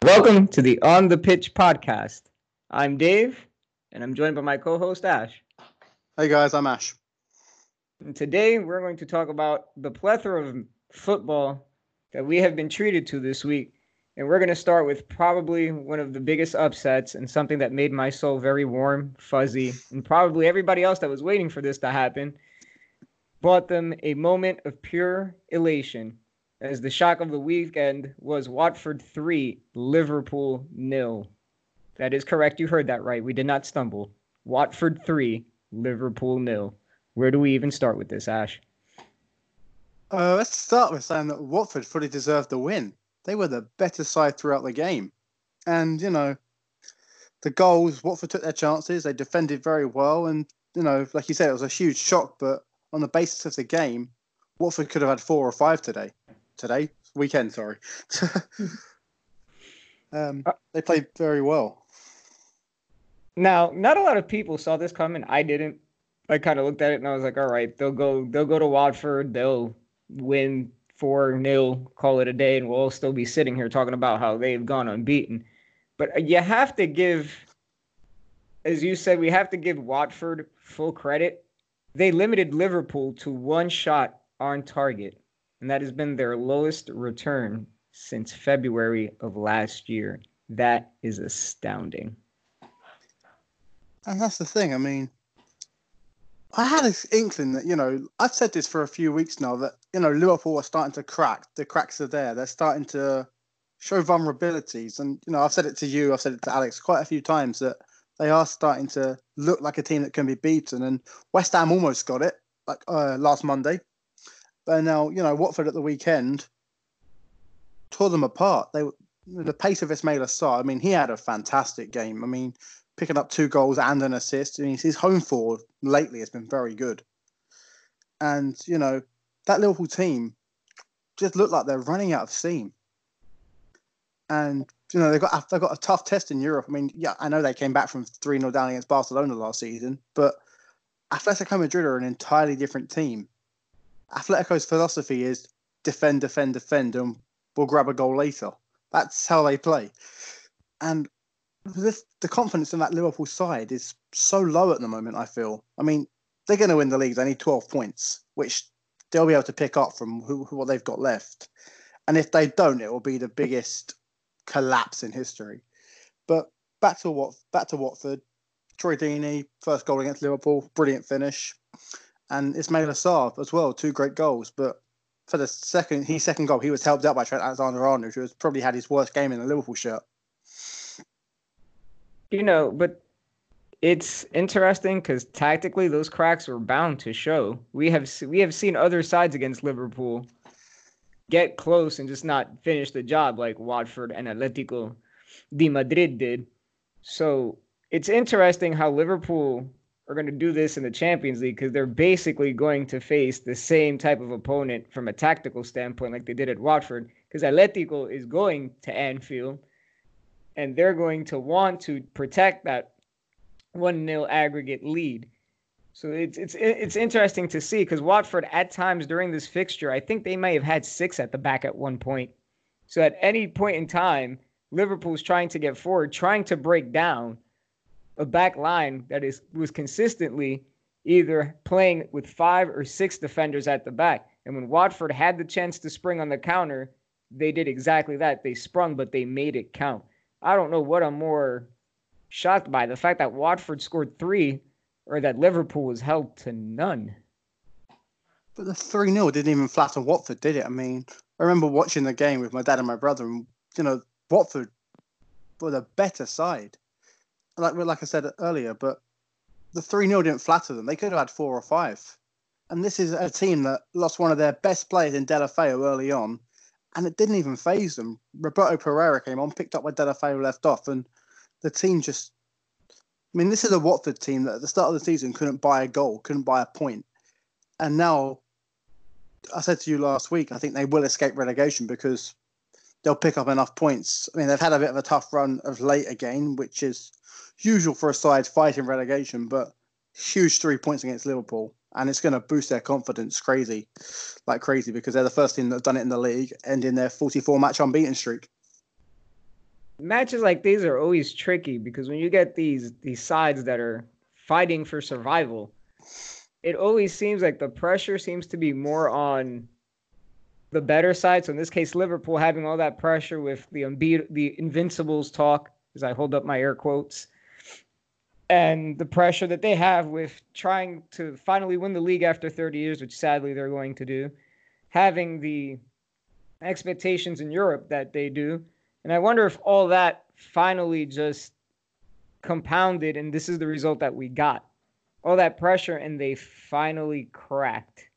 and welcome to the On the Pitch podcast. I'm Dave, and I'm joined by my co host, Ash. Hey guys, I'm Ash. And today we're going to talk about the plethora of football that we have been treated to this week. And we're going to start with probably one of the biggest upsets and something that made my soul very warm, fuzzy, and probably everybody else that was waiting for this to happen brought them a moment of pure elation as the shock of the weekend was Watford 3, Liverpool nil. That is correct. You heard that right. We did not stumble. Watford 3, Liverpool nil. Where do we even start with this, Ash? Uh, let's start with saying that Watford fully deserved the win. They were the better side throughout the game. And, you know, the goals, Watford took their chances. They defended very well. And, you know, like you said, it was a huge shock. But on the basis of the game, Watford could have had four or five today. Today? Weekend, sorry. um, uh, they played very well. Now, not a lot of people saw this coming. I didn't. I kind of looked at it and I was like, all right, they'll go they'll go to Watford, they'll win four nil, call it a day, and we'll still be sitting here talking about how they've gone unbeaten. But you have to give, as you said, we have to give Watford full credit. They limited Liverpool to one shot on target, and that has been their lowest return since February of last year. That is astounding. And that's the thing. I mean, I had this inkling that, you know, I've said this for a few weeks now that, you know, Liverpool are starting to crack. The cracks are there. They're starting to show vulnerabilities. And, you know, I've said it to you, I've said it to Alex quite a few times that they are starting to look like a team that can be beaten. And West Ham almost got it, like uh, last Monday. Now, you know, Watford at the weekend tore them apart. They the pace of Ismaila Sarr, I mean, he had a fantastic game. I mean, picking up two goals and an assist. I mean, his home forward lately has been very good. And, you know, that Liverpool team just look like they're running out of steam. And, you know, they've got, they've got a tough test in Europe. I mean, yeah, I know they came back from 3 0 down against Barcelona last season, but Atletico Madrid are an entirely different team. Atletico's philosophy is defend, defend, defend, and we'll grab a goal later. That's how they play. And this, the confidence in that Liverpool side is so low at the moment. I feel. I mean, they're going to win the league. They need twelve points, which they'll be able to pick up from who, who, what they've got left. And if they don't, it will be the biggest collapse in history. But back to what back to Watford. Troy Deeney, first goal against Liverpool, brilliant finish, and Ismaila Sarr as well, two great goals. But for the second, his second goal, he was helped out by Trent Alexander-Arnold, who has probably had his worst game in a Liverpool shirt you know, but it's interesting because tactically those cracks were bound to show. We have we have seen other sides against Liverpool get close and just not finish the job like Watford and Atletico de Madrid did. So it's interesting how Liverpool are going to do this in the Champions League because they're basically going to face the same type of opponent from a tactical standpoint like they did at Watford because Atletico is going to Anfield and they're going to want to protect that one nil aggregate lead. So it's it's it's interesting to see because Watford at times during this fixture, I think they may have had six at the back at one point. So at any point in time, Liverpool's trying to get forward, trying to break down a back line that is was consistently either playing with five or six defenders at the back. And when Watford had the chance to spring on the counter, they did exactly that. They sprung, but they made it count. I don't know what I'm more shocked by the fact that Watford scored three or that Liverpool was held to none. But the 3 0 didn't even flatter Watford, did it? I mean, I remember watching the game with my dad and my brother, and, you know, Watford were the better side. Like, like I said earlier, but the 3 0 didn't flatter them. They could have had four or five. And this is a team that lost one of their best players in Deulofeu early on and it didn't even phase them. Roberto Pereyra came on, picked up where Deulofeu left off, and the team just. I mean, this is a Watford team that at the start of the season couldn't buy a goal, couldn't buy a point, and now. I said to you last week, I think they will escape relegation because they'll pick up enough points. I mean, they've had a bit of a tough run of late again, which is usual for a side fighting relegation, but huge three points against Liverpool and it's going to boost their confidence crazy, like crazy, because they're the first team that's done it in the league, ending their 44 match unbeaten streak. matches like these are always tricky because when you get these these sides that are fighting for survival, it always seems like the pressure seems to be more on the better side. So in this case, Liverpool having all that pressure with the the Invincibles talk, as I hold up my air quotes, and the pressure that they have with trying to finally win the league after 30 years, which sadly they're going to do, having the expectations in Europe that they do. And I wonder if all that finally just compounded and this is the result that we got. All that pressure and they finally cracked.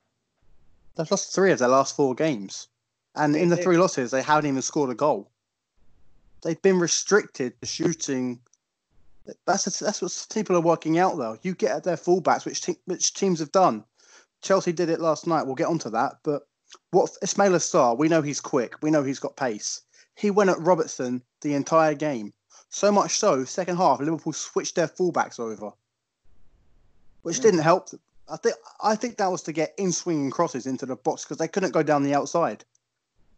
They've lost three of their last four games. And in the three losses, they haven't even scored a goal. They've been restricted to shooting. That's a, that's what people are working out, though. You get at their fullbacks, which te- which teams have done. Chelsea did it last night. We'll get onto that. But what Ismaila Sarr, we know he's quick. We know he's got pace. He went at Robertson the entire game. So much so, second half, Liverpool switched their fullbacks over, which hmm. didn't help. I think I think that was to get in swinging crosses into the box because they couldn't go down the outside.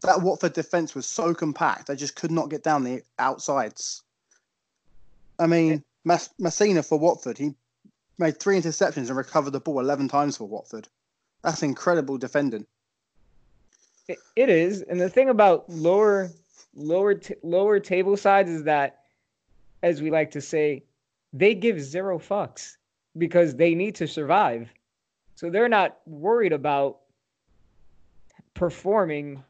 That Watford defense was so compact; they just could not get down the outsides. I mean, Mas- Masina for Watford, he made three interceptions and recovered the ball eleven times for Watford. That's incredible defending. It, it is, and the thing about lower lower t- lower table sides is that, as we like to say, they give zero fucks because they need to survive. So they're not worried about performing.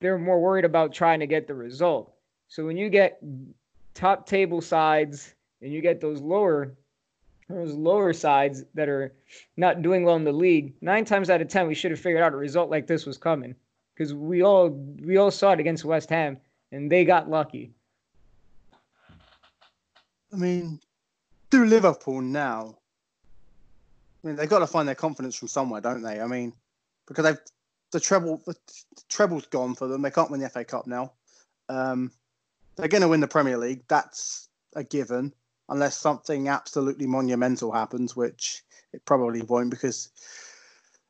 They're more worried about trying to get the result. So when you get top table sides and you get those lower those lower sides that are not doing well in the league, nine times out of ten we should have figured out a result like this was coming. Because we all we all saw it against West Ham and they got lucky. I mean, do Liverpool now? Mean, they've got to find their confidence from somewhere, don't they? I mean, because they've the treble, the treble's gone for them. They can't win the FA Cup now. Um, they're going to win the Premier League. That's a given, unless something absolutely monumental happens, which it probably won't. Because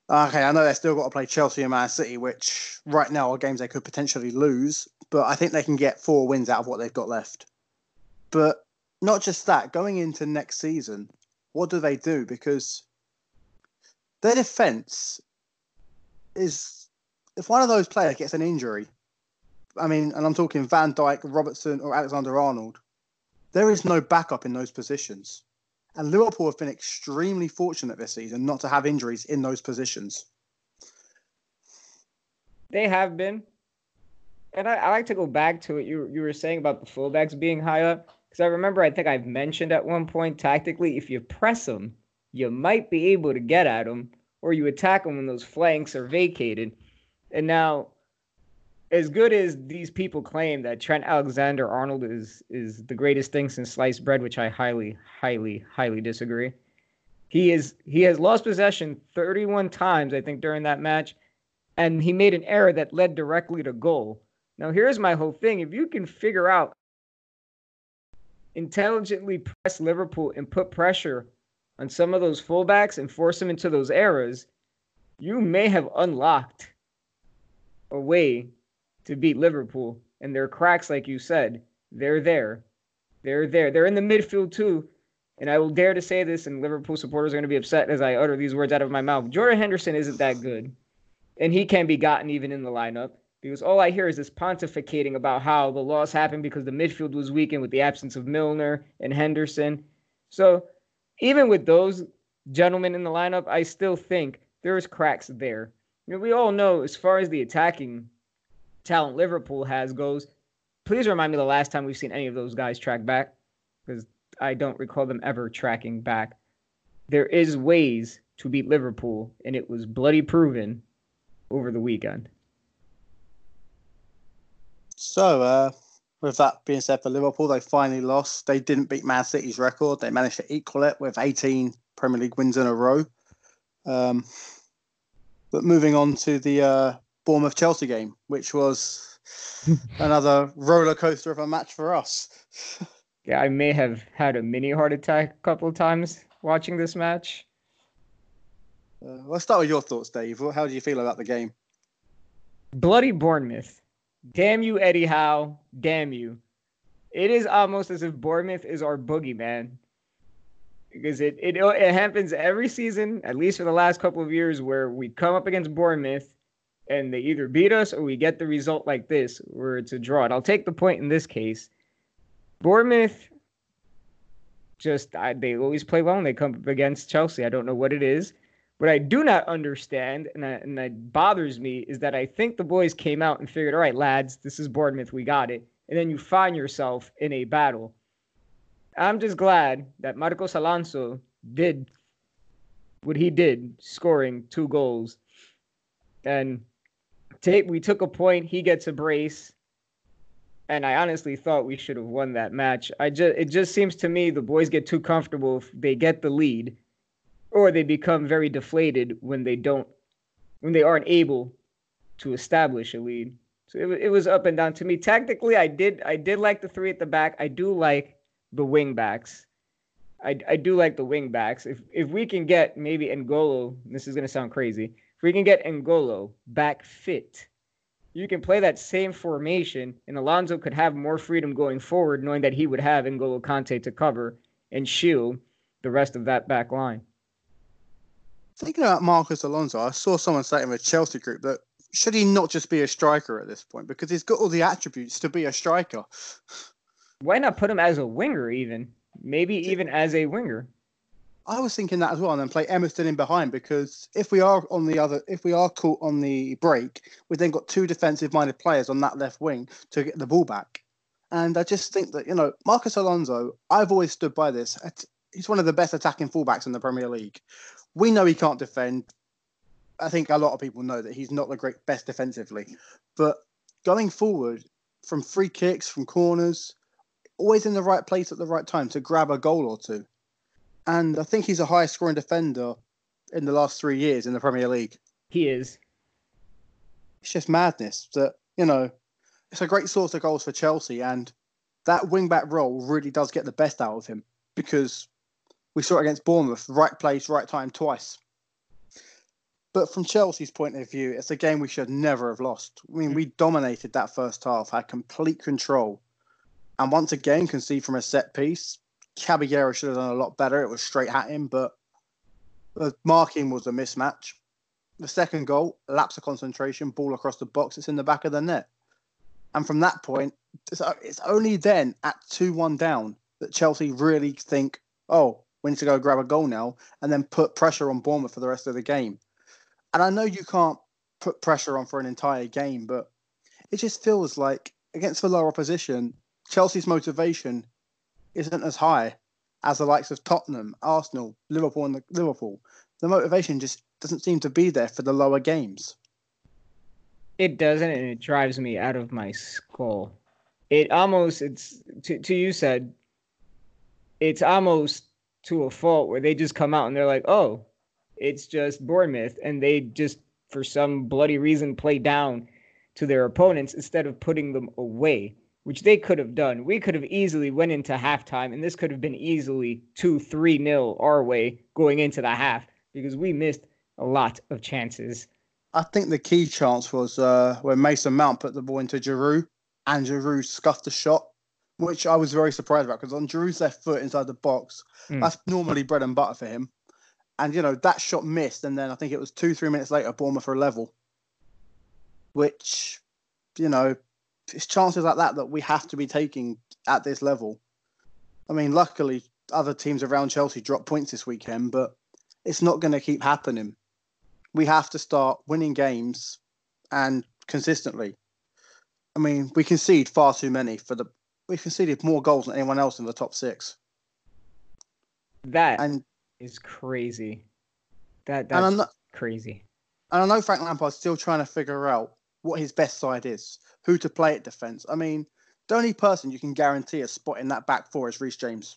okay, I know they've still got to play Chelsea and Man City, which right now are games they could potentially lose. But I think they can get four wins out of what they've got left. But not just that, going into next season, what do they do? Because their defense is if one of those players gets an injury, I mean, and I'm talking Van Dijk, Robertson, or Alexander Arnold, there is no backup in those positions. And Liverpool have been extremely fortunate this season not to have injuries in those positions. They have been. And I, I like to go back to what you, you were saying about the fullbacks being high up. Because I remember, I think I've mentioned at one point, tactically, if you press them, you might be able to get at them, or you attack them when those flanks are vacated. And now, as good as these people claim that Trent Alexander Arnold is is the greatest thing since sliced bread, which I highly, highly, highly disagree. He is he has lost possession 31 times, I think, during that match, and he made an error that led directly to goal. Now here's my whole thing. If you can figure out intelligently press Liverpool and put pressure on some of those fullbacks and force them into those errors, you may have unlocked a way to beat Liverpool. And their cracks, like you said, they're there. They're there. They're in the midfield too. And I will dare to say this, and Liverpool supporters are going to be upset as I utter these words out of my mouth. Jordan Henderson isn't that good. And he can be gotten even in the lineup because all I hear is this pontificating about how the loss happened because the midfield was weakened with the absence of Milner and Henderson. So even with those gentlemen in the lineup, I still think there's cracks there. You know, we all know as far as the attacking talent Liverpool has goes. Please remind me the last time we've seen any of those guys track back because I don't recall them ever tracking back. There is ways to beat Liverpool, and it was bloody proven over the weekend. So, uh, with that being said, for Liverpool, they finally lost. They didn't beat Man City's record. They managed to equal it with 18 Premier League wins in a row. Um, but moving on to the uh, Bournemouth Chelsea game, which was another roller coaster of a match for us. yeah, I may have had a mini heart attack a couple of times watching this match. Uh, let's start with your thoughts, Dave. How do you feel about the game? Bloody Bournemouth Damn you, Eddie Howe. Damn you. It is almost as if Bournemouth is our boogeyman. Because it, it it happens every season, at least for the last couple of years, where we come up against Bournemouth and they either beat us or we get the result like this, where it's a draw. And I'll take the point in this case. Bournemouth just I, they always play well when they come up against Chelsea. I don't know what it is. What I do not understand, and, and that bothers me, is that I think the boys came out and figured, all right, lads, this is Bournemouth, we got it. And then you find yourself in a battle. I'm just glad that Marcos Alonso did what he did, scoring two goals. And we took a point, he gets a brace. And I honestly thought we should have won that match. I just it just seems to me the boys get too comfortable if they get the lead or they become very deflated when they don't when they aren't able to establish a lead. So it, it was up and down to me. Tactically, I did I did like the three at the back. I do like the wing backs. I, I do like the wing backs. If if we can get maybe N'Golo, this is gonna sound crazy. If we can get N'Golo back fit, you can play that same formation, and Alonso could have more freedom going forward, knowing that he would have N'Golo Kanté to cover and shield the rest of that back line. Thinking about Marcos Alonso, I saw someone say in the Chelsea group that should he not just be a striker at this point because he's got all the attributes to be a striker. Why not put him as a winger, even? Maybe even as a winger. I was thinking that as well, and then play Emerson in behind because if we are on the other, if we are caught on the break, we've then got two defensive-minded players on that left wing to get the ball back. And I just think that you know Marcos Alonso, I've always stood by this. He's one of the best attacking fullbacks in the Premier League we know he can't defend. I think a lot of people know that he's not the great best defensively, but going forward from free kicks, from corners, always in the right place at the right time to grab a goal or two. And I think he's a highest scoring defender in the last three years in the Premier League. He is. It's just madness that, you know, it's a great source of goals for Chelsea. And that wing back role really does get the best out of him because we saw it against Bournemouth, right place, right time twice. But from Chelsea's point of view, it's a game we should never have lost. I mean, mm. we dominated that first half, had complete control, and once again concede from a set piece. Caballero should have done a lot better. It was straight at him, but the marking was a mismatch. The second goal, lapse of concentration, ball across the box, it's in the back of the net. And from that point, it's only then at 2 1 down that Chelsea really think, oh, we need to go grab a goal now and then put pressure on Bournemouth for the rest of the game. And I know you can't put pressure on for an entire game, but it just feels like against the lower opposition, Chelsea's motivation isn't as high as the likes of Tottenham, Arsenal, Liverpool, and the, Liverpool. The motivation just doesn't seem to be there for the lower games. It doesn't, and it drives me out of my skull. It almost, it's to, to you said, it's almost to a fault where they just come out and they're like, oh, it's just Bournemouth. And they just, for some bloody reason, play down to their opponents instead of putting them away, which they could have done. We could have easily went into halftime, and this could have been easily 2 3 nil our way going into the half because we missed a lot of chances. I think the key chance was uh, when Mason Mount put the ball into Giroud and Giroud scuffed the shot which I was very surprised about because on Giroud's left foot inside the box, mm. that's normally bread and butter for him. And you know that shot missed, and then I think it was two, three minutes later, Bournemouth are a level. Which, you know, it's chances like that that we have to be taking at this level. I mean, luckily, other teams around Chelsea dropped points this weekend, but it's not going to keep happening. We have to start winning games and consistently. I mean, we concede far too many for the we've conceded more goals than anyone else in the top six. That and, is crazy. That that's not, crazy. And I know Frank Lampard's still trying to figure out what his best side is, who to play at defence. I mean, the only person you can guarantee a spot in that back four is Reece James,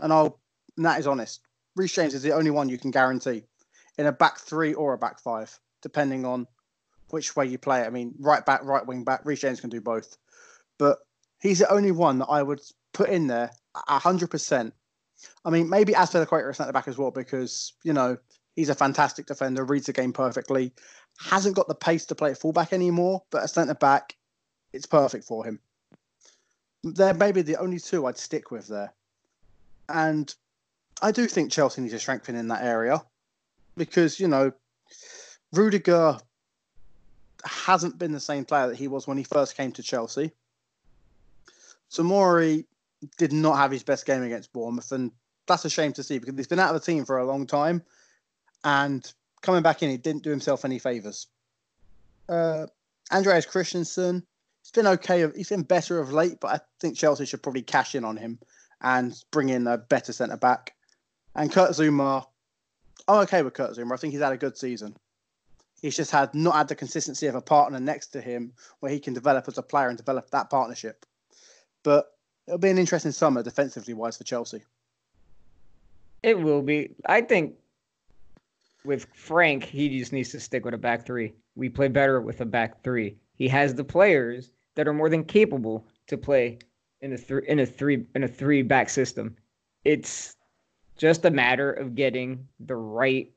and I'll and that is honest. Reece James is the only one you can guarantee in a back three or a back five, depending on which way you play it. I mean, right back, right wing back. Reece James can do both, but he's the only one that I would put in there hundred percent. I mean, maybe Azpilicueta is at the back as well because you know he's a fantastic defender, reads the game perfectly, hasn't got the pace to play fullback anymore, but at centre back, it's perfect for him. They're maybe the only two I'd stick with there. And I do think Chelsea needs to strengthen in that area because, you know, Rudiger hasn't been the same player that he was when he first came to Chelsea. Tomori did not have his best game against Bournemouth, and that's a shame to see because he's been out of the team for a long time, and coming back in, he didn't do himself any favors. Uh, Andreas Christensen, he's been okay. He's been better of late, but I think Chelsea should probably cash in on him and bring in a better centre back. And Kurt Zouma, I'm okay with Kurt Zouma. I think he's had a good season. He's just had not had the consistency of a partner next to him where he can develop as a player and develop that partnership. But it'll be an interesting summer defensively wise for Chelsea. It will be. I think with Frank, he just needs to stick with a back three. We play better with a back three. He has the players that are more than capable to play in a three in a three in a three back system. It's just a matter of getting the right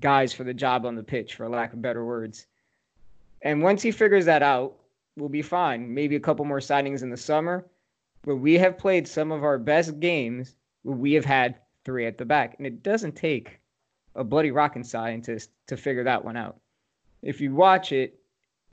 guys for the job on the pitch, for lack of better words. And once he figures that out, we'll be fine. Maybe a couple more signings in the summer. But we have played some of our best games where we have had three at the back. And it doesn't take a bloody rocket scientist to figure that one out. If you watch it,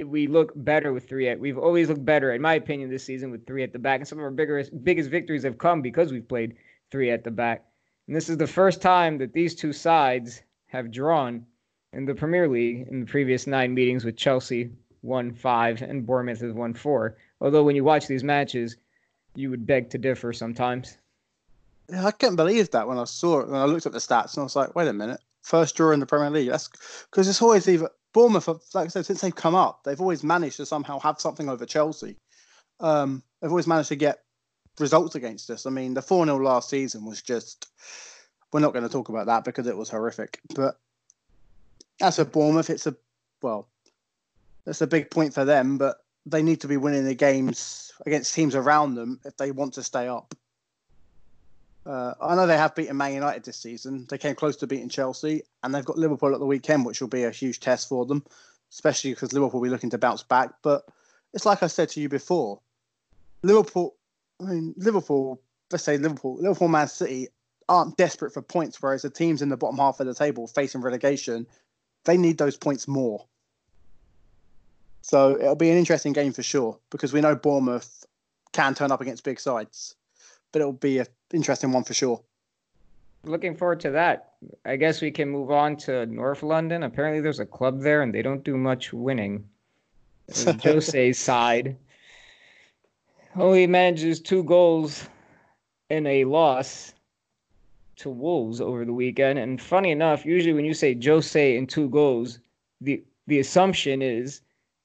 we look better with three at. We've always looked better, in my opinion, this season with three at the back. And some of our biggest biggest victories have come because we've played three at the back. And this is the first time that these two sides have drawn in the Premier League in the previous nine meetings with Chelsea won five and Bournemouth is one four. Although when you watch these matches, you would beg to differ sometimes. I couldn't believe that when I saw it when I looked at the stats and I was like, wait a minute, first draw in the Premier League. That's because it's always either Bournemouth, like I said, since they've come up, they've always managed to somehow have something over Chelsea. Um, they've always managed to get results against us. I mean, the 4 0 last season was just we're not going to talk about that because it was horrific. But as for Bournemouth, it's a well, that's a big point for them. But they need to be winning the games against teams around them if they want to stay up. Uh, I know they have beaten Man United this season. They came close to beating Chelsea, and they've got Liverpool at the weekend, which will be a huge test for them, especially because Liverpool will be looking to bounce back. But it's like I said to you before, Liverpool. I mean, Liverpool. Let's say Liverpool, Liverpool, Man City aren't desperate for points, whereas the teams in the bottom half of the table facing relegation, they need those points more. So it'll be an interesting game for sure because we know Bournemouth can turn up against big sides, but it'll be an interesting one for sure. Looking forward to that. I guess we can move on to North London. Apparently, there's a club there and they don't do much winning. Jose's side only manages two goals in a loss to Wolves over the weekend. And funny enough, usually when you say Jose and two goals, the the assumption is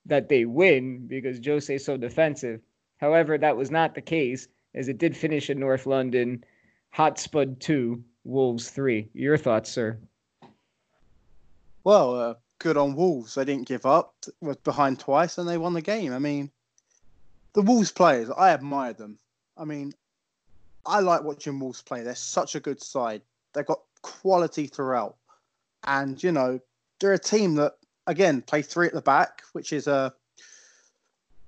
that they win because Jose is so defensive. However, that was not the case, as it did finish in North London, Hotspur two, Wolves three. Your thoughts, sir? Well, uh, good on Wolves. They didn't give up. Was behind twice and they won the game. I mean, the Wolves players, I admire them. I mean, I like watching Wolves play. They're such a good side. They've got quality throughout. And, you know, they're a team that, again, play three at the back, which is a,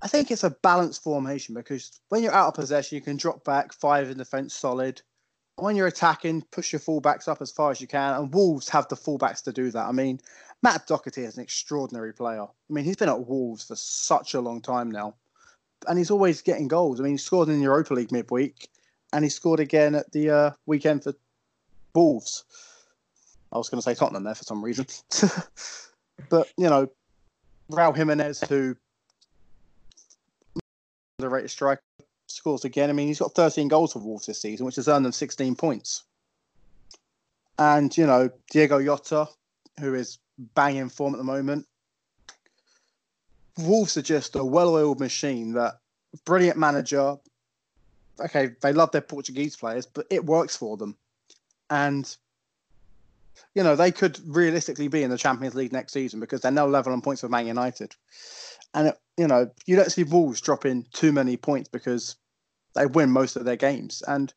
I think it's a balanced formation because when you're out of possession, you can drop back, five in defence, solid. When you're attacking, push your fullbacks up as far as you can. And Wolves have the fullbacks to do that. I mean, Matt Doherty is an extraordinary player. I mean, he's been at Wolves for such a long time now. And he's always getting goals. I mean, he scored in the Europa League midweek and he scored again at the uh, weekend for Wolves. I was going to say Tottenham there for some reason, but you know, Raul Jimenez, who the rated striker, scores again. I mean, he's got 13 goals for Wolves this season, which has earned them 16 points. And you know, Diogo Jota, who is banging form at the moment. Wolves are just a well-oiled machine that brilliant manager, okay, they love their Portuguese players, but it works for them. And, you know, they could realistically be in the Champions League next season because they're now level on points with Man United. And, it, you know, you don't see Wolves dropping too many points because they win most of their games. And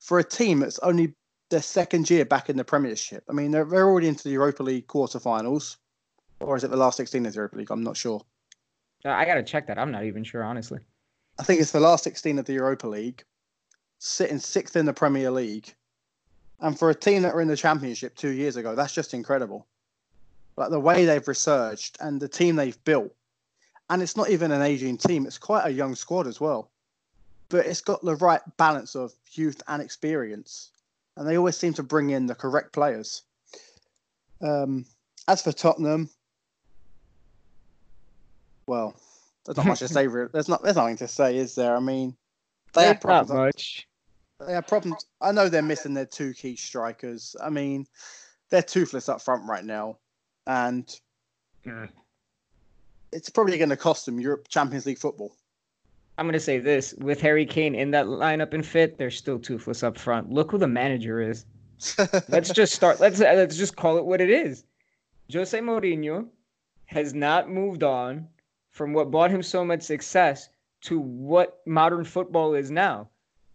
for a team that's only their second year back in the Premiership, I mean, they're, they're already into the Europa League quarterfinals. Or is it the last 16 of the Europa League? I'm not sure. Uh, I gotta check that. I'm not even sure, honestly. I think it's the last 16 of the Europa League, sitting sixth in the Premier League, and for a team that were in the Championship two years ago, that's just incredible. Like the way they've researched and the team they've built, and it's not even an aging team; it's quite a young squad as well. But it's got the right balance of youth and experience, and they always seem to bring in the correct players. Um, as for Tottenham, well, there's not much to say. There's not. There's nothing to say, is there? I mean, they. Not much. They have problems. I know they're missing their two key strikers. I mean, they're toothless up front right now, and mm. it's probably going to cost them Europe Champions League football. I'm going to say this: with Harry Kane in that lineup and fit, they're still toothless up front. Look who the manager is. let's just start. Let's let's just call it what it is. Jose Mourinho has not moved on from what brought him so much success to what modern football is now.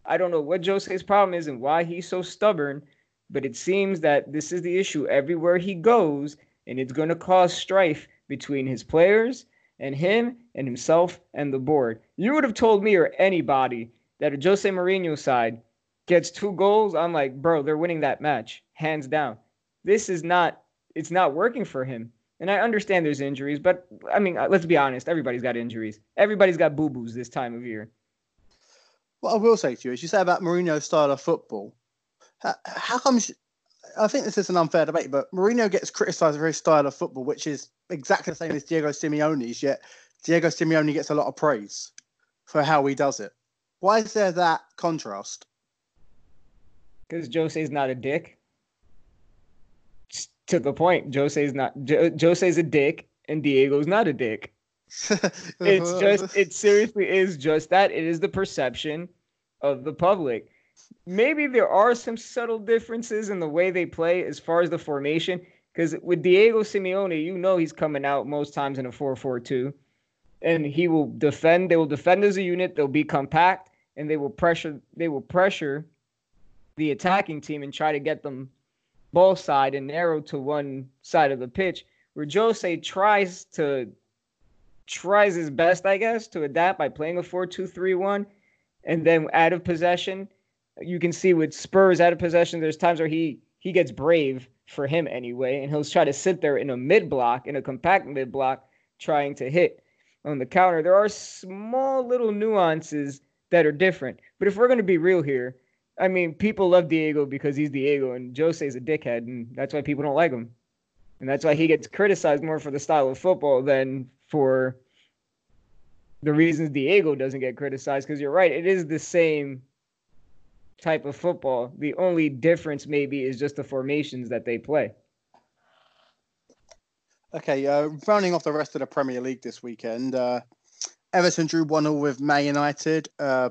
I don't know what Jose's problem is and why he's so stubborn, but it seems that this is the issue everywhere he goes, and it's going to cause strife between his players and him and himself and the board. You would have told me or anybody that a Jose Mourinho side gets two goals. I'm like, bro, they're winning that match, hands down. This is not, it's not working for him. And I understand there's injuries, but I mean, uh, let's be honest. Everybody's got injuries. Everybody's got boo boos this time of year. What I will say to you is, you say about Mourinho's style of football. How, how come? I think this is an unfair debate, but Mourinho gets criticised for his style of football, which is exactly the same as Diego Simeone's. Yet Diego Simeone gets a lot of praise for how he does it. Why is there that contrast? Because Jose's not a dick to the point. Jose's not jo- Jose's a dick and Diego's not a dick. it's just it seriously is just that. It is the perception of the public. Maybe there are some subtle differences in the way they play as far as the formation. Because with Diego Simeone, you know he's coming out most times in a 4-4-2. And he will defend, they will defend as a unit, they'll be compact, and they will pressure they will pressure the attacking team and try to get them ball side and narrow to one side of the pitch, where Jose tries to tries his best, I guess, to adapt by playing a 4-2-3-1 and then out of possession. You can see with Spurs out of possession, there's times where he he gets brave for him anyway, and he'll try to sit there in a mid block, in a compact mid block, trying to hit on the counter. There are small little nuances that are different. But if we're going to be real here, I mean, people love Diego because he's Diego, and Jose's a dickhead, and that's why people don't like him. And that's why he gets criticized more for the style of football than for the reasons Diego doesn't get criticized. Because you're right, it is the same type of football. The only difference maybe is just the formations that they play. Okay, uh, rounding off the rest of the Premier League this weekend, uh, Everton drew 1 0 with Man United. Uh,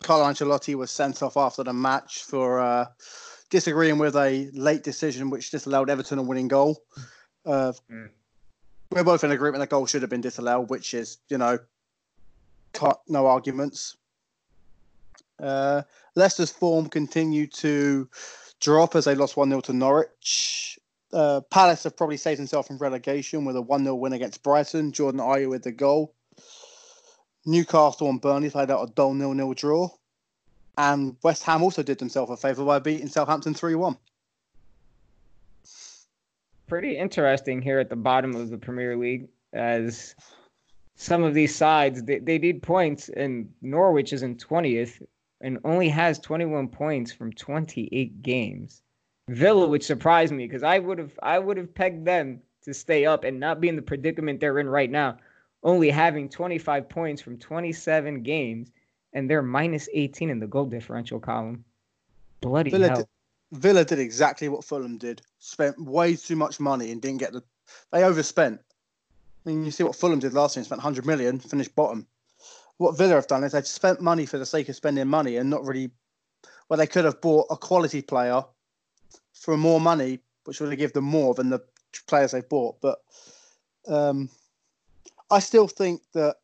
Carlo Ancelotti was sent off after the match for uh, disagreeing with a late decision which disallowed Everton a winning goal. Uh, mm. We're both in agreement that goal should have been disallowed, which is, you know, no arguments. Uh, Leicester's form continued to drop as they lost 1 0 to Norwich. Uh, Palace have probably saved themselves from relegation with a 1 0 win against Brighton. Jordan Ayew with the goal. Newcastle and Burnley played out a dull nil-nil draw, and West Ham also did themselves a favour by beating Southampton three-one. Pretty interesting here at the bottom of the Premier League, as some of these sides they, they need points, and Norwich is in twentieth and only has 21 points from 28 games. Villa, which surprised me because I would have I would have pegged them to stay up and not be in the predicament they're in right now only having 25 points from 27 games, and they're minus 18 in the goal differential column. Bloody Villa hell. Villa did exactly what Fulham did. Spent way too much money and didn't get the. They overspent. I mean, you see what Fulham did last year, spent 100 million, finished bottom. What Villa have done is they've spent money for the sake of spending money and not really. Well, they could have bought a quality player for more money, which would have given them more than the players they've bought. But um, I still think that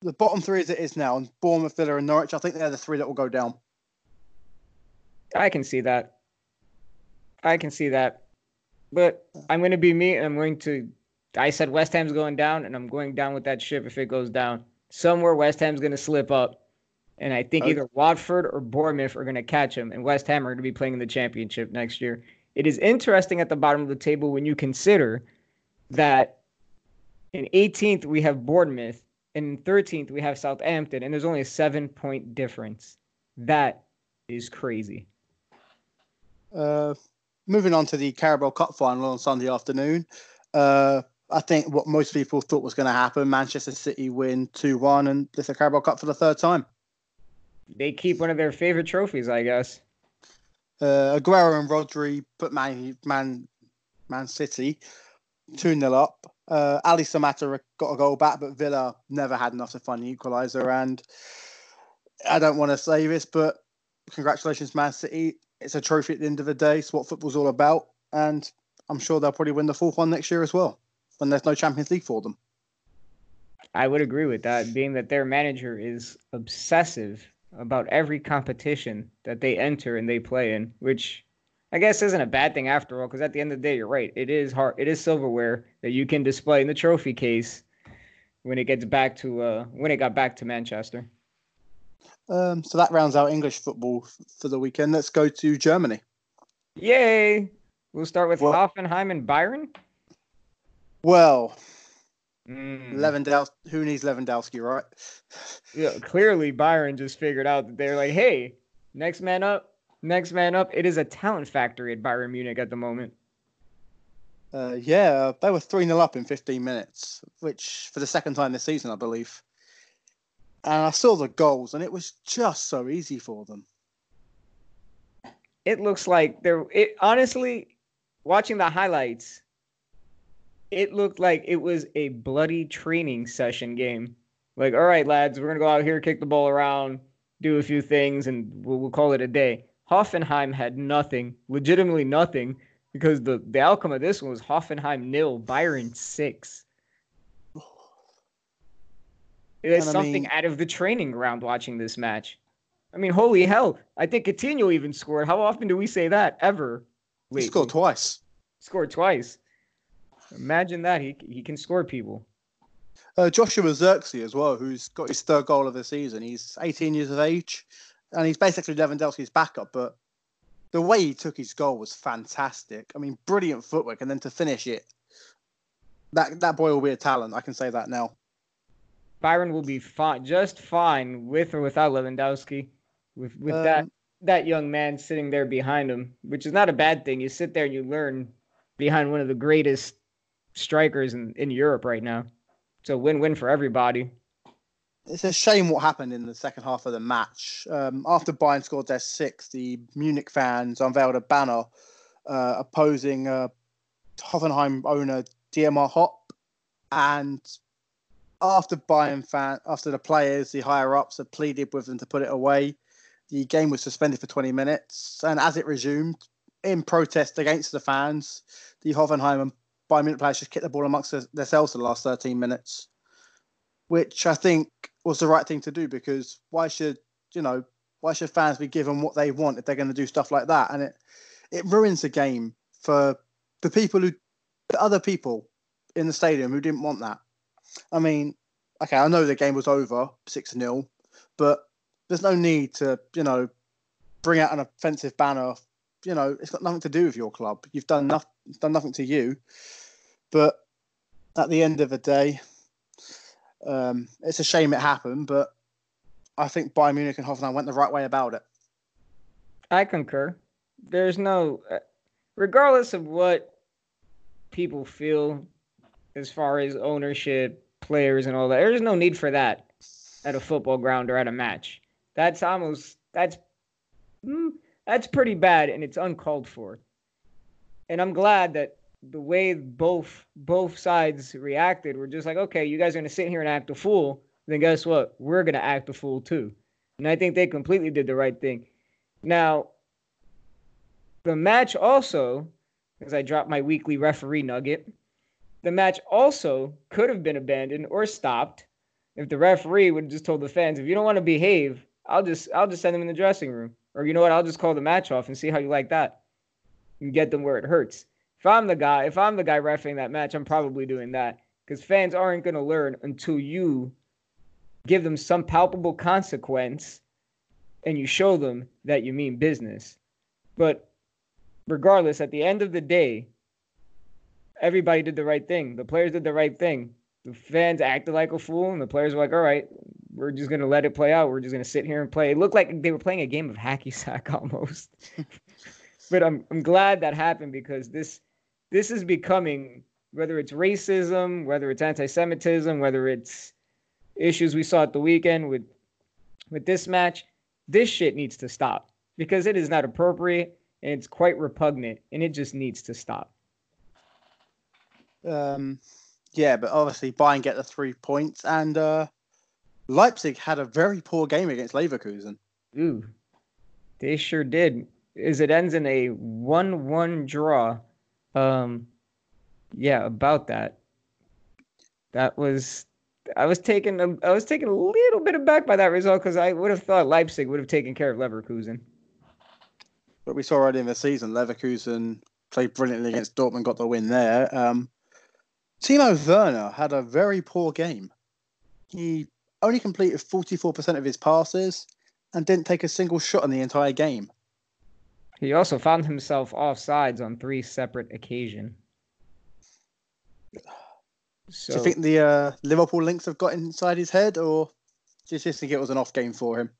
the bottom three as it is now, and Bournemouth, Villa, and Norwich, I think they're the three that will go down. I can see that. I can see that. But I'm going to be me, and I'm going to I said West Ham's going down, and I'm going down with that ship if it goes down. Somewhere West Ham's going to slip up, and I think Okay. either Watford or Bournemouth are going to catch him, and West Ham are going to be playing in the championship next year. It is interesting at the bottom of the table when you consider that in 18th we have Bournemouth, and in 13th we have Southampton, and there's only a seven point difference. That is crazy. Uh, moving on to the Carabao Cup final on Sunday afternoon. Uh, I think what most people thought was going to happen: Manchester City win two one and lift the Carabao Cup for the third time. They keep one of their favorite trophies, I guess. Uh, Aguero and Rodri put Man Man Man City two 0 up. Uh, Ali Samatta got a goal back, but Villa never had enough to find an equaliser. And I don't want to say this, but congratulations, Man City. It's a trophy at the end of the day. It's what football's all about, and I'm sure they'll probably win the fourth one next year as well when there's no Champions League for them. I would agree with that, being that their manager is obsessive about every competition that they enter and they play in, which I guess isn't a bad thing after all, because at the end of the day, you're right. It is hard. It is silverware that you can display in the trophy case when it gets back to uh, when it got back to Manchester. Um, so that rounds out English football f- for the weekend. Let's go to Germany. Yay! We'll start with Well- Hoffenheim and Bayern. Well, Mm. Lewandowski, who needs Lewandowski, right? Yeah, clearly Bayern just figured out that they're like, hey, next man up, next man up. It is a talent factory at Bayern Munich at the moment. Uh, yeah, they were 3 0 up in 15 minutes, which for the second time this season, I believe. And I saw the goals, and it was just so easy for them. It looks like they're it honestly, watching the highlights, it looked like it was a bloody training session game. Like, all right, lads, we're gonna go out here, kick the ball around, do a few things, and we'll, we'll call it a day. Hoffenheim had nothing, legitimately nothing, because the, the outcome of this one was Hoffenheim nil, Bayern six. It is And I something mean- out of the training ground watching this match. I mean, holy hell! I think Coutinho even scored. How often do we say that ever? He scored twice. scored twice. Imagine that he he can score people. Uh, Joshua Zirkzee as well, who's got his third goal of the season. He's 18 years of age, and he's basically Lewandowski's backup. But the way he took his goal was fantastic. I mean, brilliant footwork, and then to finish it, that that boy will be a talent. I can say that now. Bayern will be fine, just fine with or without Lewandowski. With with that Um, that young man sitting there behind him, which is not a bad thing. You sit there and you learn behind one of the greatest strikers in, in Europe right now. It's a win-win for everybody. It's a shame what happened in the second half of the match. Um, after Bayern scored their sixth, the Munich fans unveiled a banner uh, opposing uh, Hoffenheim owner Dietmar Hopp. And after Bayern fan, after the players, the higher ups had pleaded with them to put it away, the game was suspended for 20 minutes. And as it resumed, in protest against the fans, the Hoffenheim and Bayern Munich players just kicked the ball amongst themselves for the last 13 minutes which I think was the right thing to do because why should you know why should fans be given what they want if they're going to do stuff like that? And it it ruins the game for the people who the other people in the stadium who didn't want that. I mean, okay, I know the game was over six 0 but there's no need to you know bring out an offensive banner. You know, it's got nothing to do with your club. You've done nothing. Done nothing to you. But at the end of the day, um, it's a shame it happened, but I think Bayern Munich and Hoffenheim went the right way about it. I concur. There's no, uh, regardless of what people feel as far as ownership, players, and all that, there's no need for that at a football ground or at a match. That's almost that's mm, that's pretty bad, and it's uncalled for. And I'm glad that the way both both sides reacted were just like, okay, you guys are gonna sit here and act a fool. Then guess what? We're gonna act a fool too. And I think they completely did the right thing. Now, the match also, as I dropped my weekly referee nugget, the match also could have been abandoned or stopped if the referee would have just told the fans, if you don't want to behave, I'll just I'll just send them in the dressing room. Or you know what, I'll just call the match off and see how you like that. And get them where it hurts. If I'm the guy, if I'm the guy refing that match, I'm probably doing that because fans aren't to learn until you give them some palpable consequence and you show them that you mean business. But regardless, at the end of the day, everybody did the right thing. The players did the right thing. The fans acted like a fool, and the players were like, all right, we're just going to let it play out. We're just going to sit here and play. It looked like they were playing a game of hacky sack almost. but I'm, I'm glad that happened because this this is becoming whether it's racism, whether it's anti-Semitism, whether it's issues we saw at the weekend with with this match, this shit needs to stop because it is not appropriate and it's quite repugnant and it just needs to stop. Um, yeah, but obviously Bayern get the three points and uh, Leipzig had a very poor game against Leverkusen. Ooh, they sure did. Is it ends in a one-one draw. Um, yeah, about that. That was I was taken a, I was taken a little bit aback by that result because I would have thought Leipzig would have taken care of Leverkusen. But we saw already in the season, Leverkusen played brilliantly against Dortmund, got the win there. Um, Timo Werner had a very poor game. He only completed 44% of his passes and didn't take a single shot in the entire game. He also found himself offsides on three separate occasions. So, do you think the uh, Liverpool links have got inside his head, or do you just think it was an off game for him?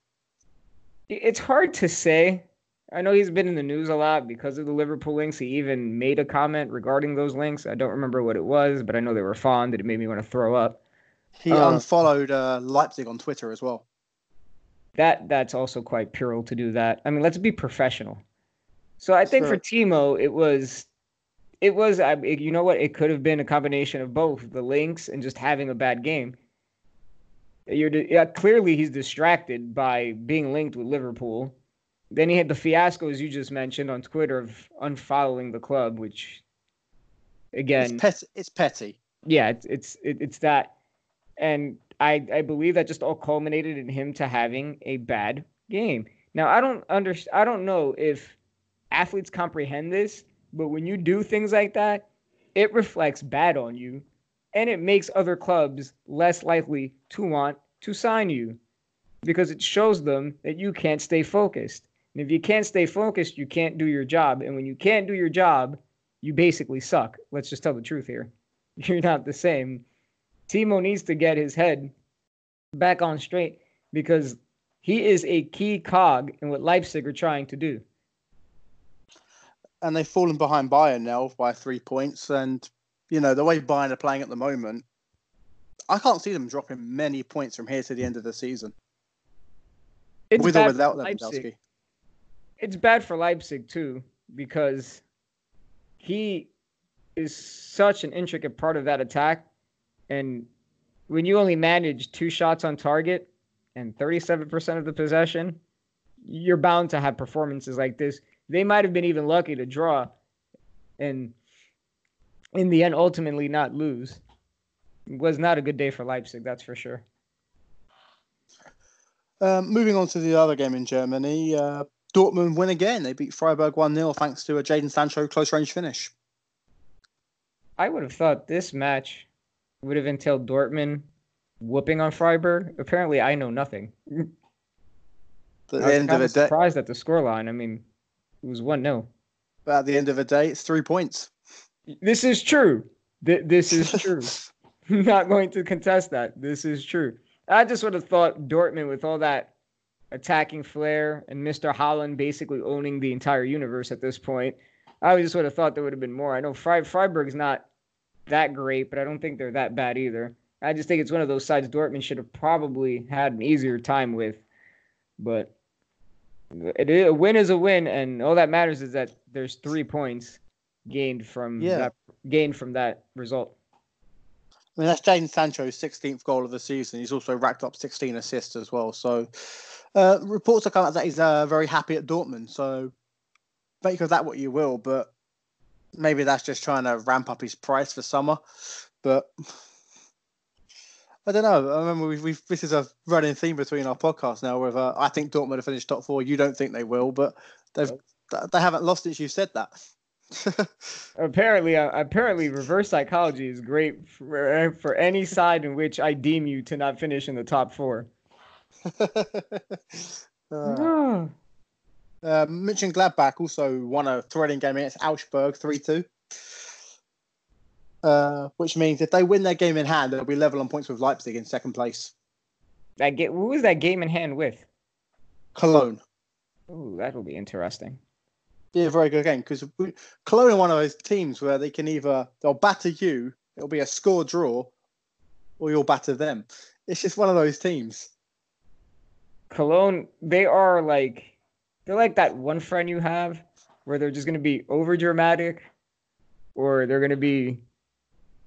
It's hard to say. I know he's been in the news a lot because of the Liverpool links. He even made a comment regarding those links. I don't remember what it was, but I know they were fond and it made me want to throw up. He um, unfollowed uh, Leipzig on Twitter as well. That that's also quite puerile to do that. I mean, let's be professional. So I think for Timo, it was it was, I you know what? It could have been a combination of both the links and just having a bad game. You're yeah, clearly he's distracted by being linked with Liverpool. Then he had the fiasco, as you just mentioned, on Twitter of unfollowing the club, which again, it's, pet- it's petty. Yeah, it's it's it's that, and I I believe that just all culminated in him to having a bad game. Now I don't understand. I don't know if athletes comprehend this but when you do things like that, it reflects bad on you and it makes other clubs less likely to want to sign you because it shows them that you can't stay focused. And if you can't stay focused, you can't do your job. And when you can't do your job, you basically suck. Let's just tell the truth here. You're not the same. Timo needs to get his head back on straight because he is a key cog in what Leipzig are trying to do and they've fallen behind Bayern now by three points. And you know the way Bayern are playing at the moment, I can't see them dropping many points from here to the end of the season. It's with or without Lewandowski. It's bad for Leipzig too because he is such an intricate part of that attack, and when you only manage two shots on target and 37% of the possession, you're bound to have performances like this they might have been even lucky to draw and in the end ultimately not lose. It was not a good day for Leipzig, that's for sure. Um, moving on to the other game in Germany, uh, Dortmund win again. They beat Freiburg 1 0 thanks to a Jadon Sancho close range finish. I would have thought this match would have entailed Dortmund whooping on Freiburg. Apparently, I know nothing. At the end of the day, surprised at the scoreline. I mean, it was one no. But at the end of the day, it's three points. This is true. Th- this is true. not going to contest that. This is true. I just would have thought Dortmund with all that attacking flair and Mr. Haaland basically owning the entire universe at this point. I just would have thought there would have been more. I know Fre- Freiburg's not that great, but I don't think they're that bad either. I just think it's one of those sides Dortmund should have probably had an easier time with. But it a win is a win, and all that matters is that there's three points gained from yeah. that gained from that result. I mean, that's Jadon Sancho's 16th goal of the season. He's also racked up 16 assists as well. So, uh, reports are coming out that he's uh, very happy at Dortmund. So, make of that what you will, but maybe that's just trying to ramp up his price for summer. But I don't know. I remember we've, we've this is a running theme between our podcasts now. Where uh, I think Dortmund have finished top four. You don't think they will, but they've they haven't lost since you said that. apparently, uh, apparently, reverse psychology is great for for any side in which I deem you to not finish in the top four. uh, uh, Mönchengladbach also won a threading game against Augsburg 3 2. Uh, which means if they win their game in hand, they'll be level on points with Leipzig in second place. That get who was that game in hand with? Cologne. Ooh, that'll be interesting. Be a very good game because Cologne are one of those teams where they can either they'll batter you, it'll be a score draw, or you'll batter them. It's just one of those teams. Cologne, they are like they're like that one friend you have where they're just gonna be over dramatic, or they're gonna be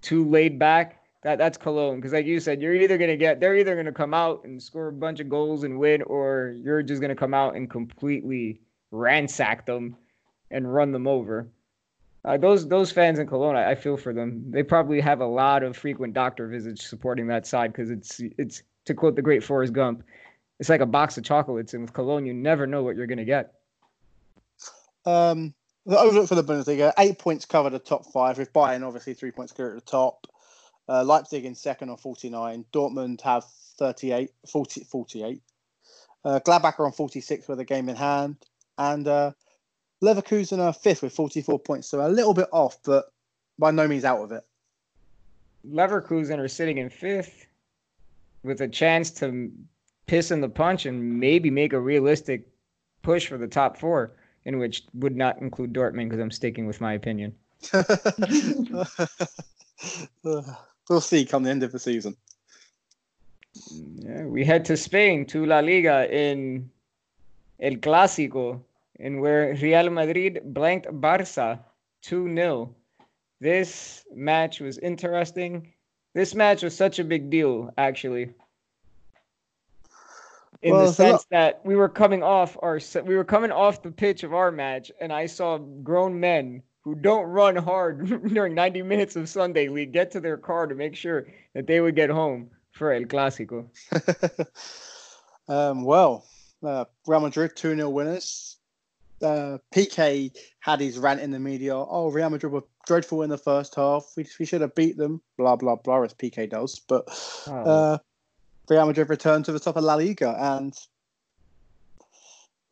too laid back. That that's Cologne because, like you said, you're either gonna get they're either gonna come out and score a bunch of goals and win, or you're just gonna come out and completely ransack them and run them over. Uh, those those fans in Cologne, I, I, feel for them. They probably have a lot of frequent doctor visits supporting that side because it's it's to quote the great Forrest Gump, it's like a box of chocolates, and with Cologne, you never know what you're gonna get. Um, the overlook for the Bundesliga: eight points cover the top five, with Bayern obviously three points clear at the top. Uh, Leipzig in second on 49. Dortmund have 38, 40, 48. Uh, Gladbach are on 46 with a game in hand. And uh, Leverkusen are fifth with 44 points. So a little bit off, but by no means out of it. Leverkusen are sitting in fifth with a chance to piss in the punch and maybe make a realistic push for the top four, in which would not include Dortmund because I'm sticking with my opinion. we'll see come the end of the season. Yeah, we head to Spain to La Liga in El Clásico, in where Real Madrid blanked Barça 2 0. This match was interesting. This match was such a big deal, actually. In well, the sense that we were coming off our we were coming off the pitch of our match, and I saw grown men who don't run hard during 90 minutes of Sunday league get to their car to make sure that they would get home for El Clásico? um, well, uh, Real Madrid 2 0 winners. Uh, Piqué had his rant in the media. Oh, Real Madrid were dreadful in the first half. We, we should have beat them. Blah, blah, blah, as Piqué does. But oh. uh, Real Madrid returned to the top of La Liga. And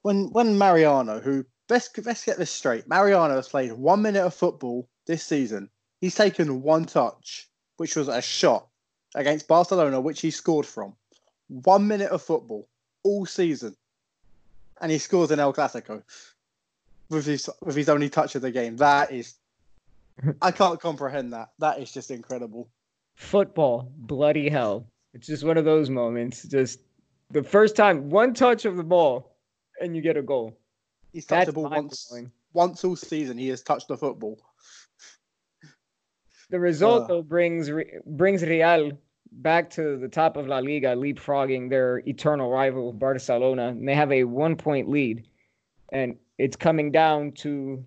when when Mariano, who let's let's get this straight. Mariano has played one minute of football this season. He's taken one touch, which was a shot against Barcelona, which he scored from. One minute of football all season, and he scores in El Clasico with his with his only touch of the game. That is, I can't comprehend that. That is just incredible. Football, bloody hell! It's just one of those moments. Just the first time, one touch of the ball, and you get a goal. He's touched That's the ball once. Once all season, he has touched the football. The result uh, though brings brings Real back to the top of La Liga, leapfrogging their eternal rival Barcelona, and they have a one-point lead, and it's coming down to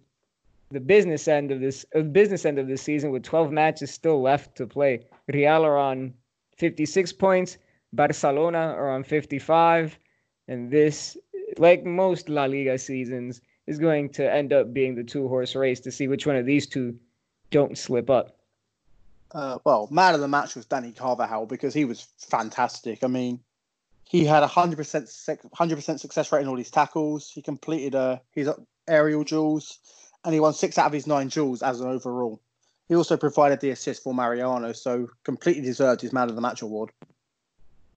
the business end of this uh, business end of the season with 12 matches still left to play. Real are on 56 points, Barcelona are on 55, and this like most La Liga seasons, is going to end up being the two horse race to see which one of these two don't slip up. Uh, well, man of the match was Dani Carvajal because he was fantastic. I mean, he had a hundred percent hundred percent success rate in all his tackles. He completed uh, his aerial duels, and he won six out of his nine duels as an overall. He also provided the assist for Mariano, so completely deserved his man of the match award.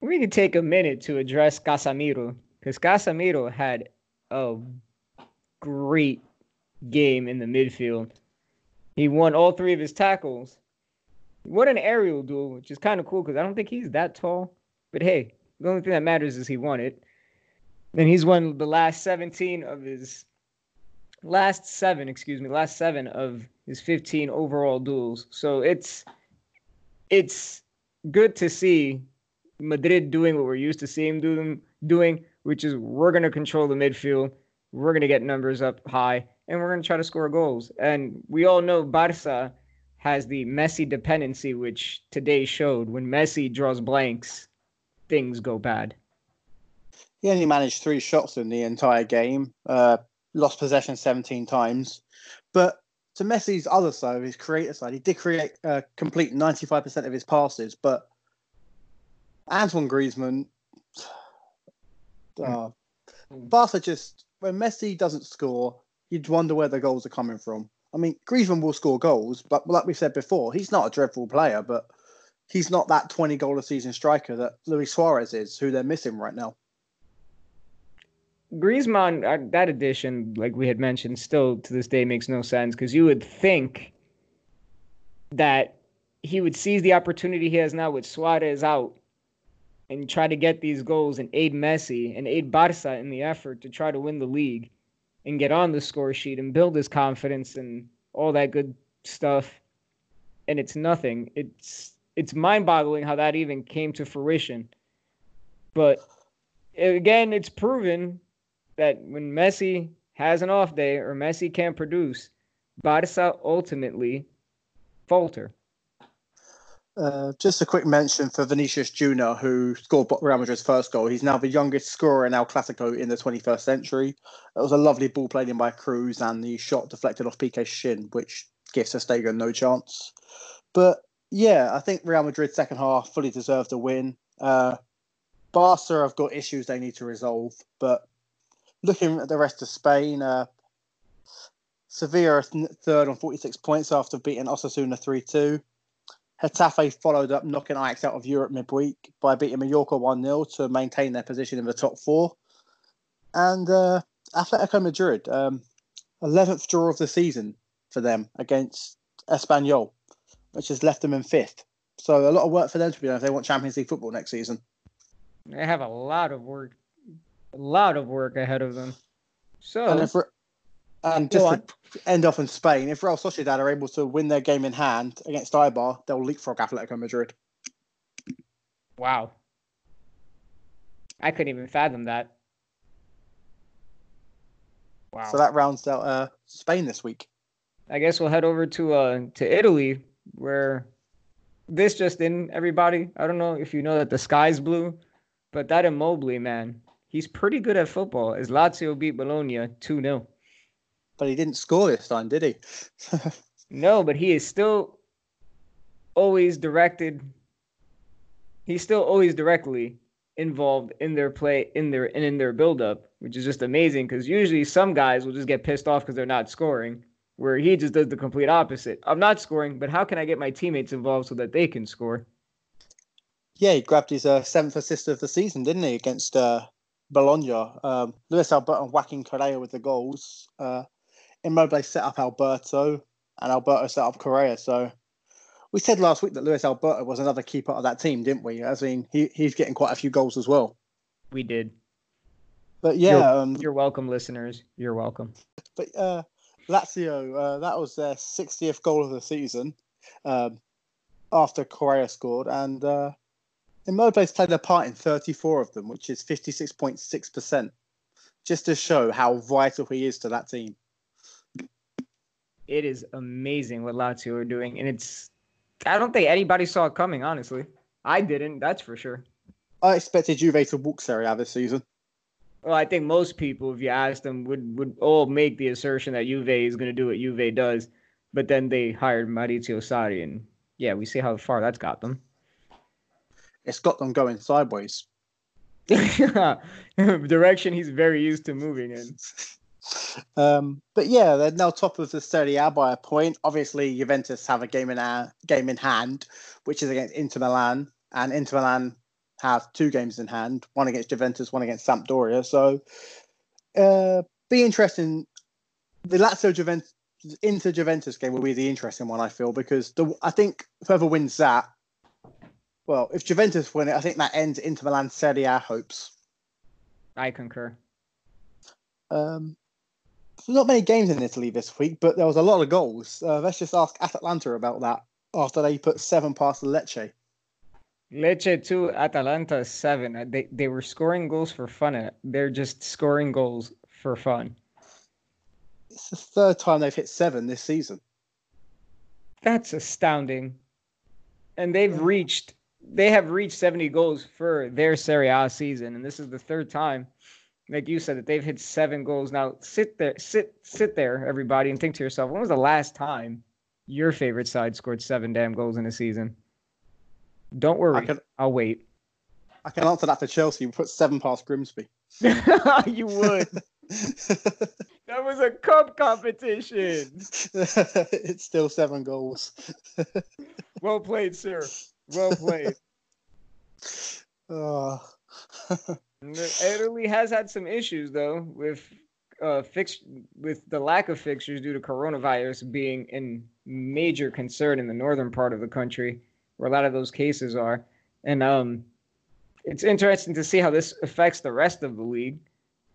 We to take a minute to address Casemiro because Casemiro had a great game in the midfield. He won all three of his tackles. What an aerial duel, which is kind of cool because I don't think he's that tall. But hey, the only thing that matters is he won it. Then he's won the last 17 of his last seven, excuse me, last seven of his 15 overall duels. So it's it's good to see Madrid doing what we're used to seeing them doing, which is we're going to control the midfield, we're going to get numbers up high, and we're going to try to score goals. And we all know Barca has the Messi dependency, which today showed when Messi draws blanks, things go bad. He only managed three shots in the entire game, uh, lost possession 17 times. But to Messi's other side, his creator side, he did create uh, complete 95% of his passes, but Antoine Griezmann, uh, Barca just when Messi doesn't score, you'd wonder where the goals are coming from. I mean, Griezmann will score goals, but like we said before, he's not a dreadful player, but he's not that 20 goal a season striker that Luis Suarez is, who they're missing right now. Griezmann, uh, that addition, like we had mentioned, still to this day makes no sense because you would think that he would seize the opportunity he has now with Suarez out and try to get these goals and aid Messi and aid Barca in the effort to try to win the league and get on the score sheet and build his confidence and all that good stuff. And it's nothing. It's it's mind-boggling how that even came to fruition. But again, it's proven that when Messi has an off day or Messi can't produce, Barca ultimately falter. Uh, just a quick mention for Vinicius Junior, who scored Real Madrid's first goal. He's now the youngest scorer in El Clasico in the 21st century. It was a lovely ball played in by Kroos, and the shot deflected off Piqué's shin, which gives Ter no chance. But yeah, I think Real Madrid's second half fully deserved a win. Uh, Barca have got issues they need to resolve, but looking at the rest of Spain, uh, Sevilla third on 46 points after beating Osasuna 3 2. Getafe followed up knocking Ajax out of Europe midweek by beating Mallorca 1 0 to maintain their position in the top four. And uh, Atletico Madrid, um, 11th draw of the season for them against Espanyol, which has left them in fifth. So a lot of work for them to be done if they want Champions League football next season. They have a lot of work a lot of work ahead of them. So and, if and just to end off in Spain, if Real Sociedad are able to win their game in hand against Eibar, they'll leapfrog Atletico Madrid. Wow. I couldn't even fathom that. Wow. So that rounds out uh, Spain this week. I guess we'll head over to uh, to Italy, where this just in, everybody. I don't know if you know that the sky's blue, but that Immobile, man, he's pretty good at football as Lazio beat Bologna 2 0. But he didn't score this time, did he? no, but he is still always directed. He's still always directly involved in their play, in their and in their build-up, which is just amazing. Because usually some guys will just get pissed off because they're not scoring, where he just does the complete opposite. I'm not scoring, but how can I get my teammates involved so that they can score? Yeah, he grabbed his uh, seventh assist of the season, didn't he, against uh, Bologna. Um, Luis Alberto whacking Correa with the goals. Uh, Immobile set up Alberto, and Alberto set up Correa. So we said last week that Luis Alberto was another key part of that team, didn't we? I mean, he, he's getting quite a few goals as well. We did. But yeah, you're, um, you're welcome, listeners. You're welcome. But uh, Lazio, uh, that was their 60th goal of the season um, after Correa scored, and uh, Immobile's played a part in 34 of them, which is 56.6%, just to show how vital he is to that team. It is amazing what Lazio are doing. And it's, I don't think anybody saw it coming, honestly. I didn't, that's for sure. I expected Juve to walk Serie A this season. Well, I think most people, if you ask them, would, would all make the assertion that Juve is going to do what Juve does. But then they hired Maurizio Sarri, and yeah, we see how far that's got them it's got them going sideways. Direction he's very used to moving in. Um, but yeah, they're now top of the Serie A by a point. Obviously, Juventus have a game in a, game in hand, which is against Inter Milan, and Inter Milan have two games in hand, one against Juventus, one against Sampdoria. So, uh, be interesting. The Lazio Juventus Inter Juventus game will be the interesting one, I feel, because the I think whoever wins that well, if Juventus win it, I think that ends Inter Milan Serie A hopes. I concur. Um, not many games in Italy this week, but there was a lot of goals. Uh, let's just ask Atalanta about that after they put seven past Lecce. Lecce two, Atalanta seven. Uh, they they were scoring goals for fun. They're just scoring goals for fun. It's the third time they've hit seven this season. That's astounding. And they've reached they have reached 70 goals for their Serie A season, and this is the third time like you said, that they've hit seven goals. Now sit there, sit, sit there, everybody, and think to yourself, when was the last time your favorite side scored seven damn goals in a season? Don't worry, can, I'll wait. I can answer that for Chelsea. We put seven past Grimsby. you would. that was a cup competition. it's still seven goals. well played, sir. Well played. Oh. Italy has had some issues though with uh fix with the lack of fixtures due to coronavirus being in major concern in the northern part of the country where a lot of those cases are. And um it's interesting to see how this affects the rest of the league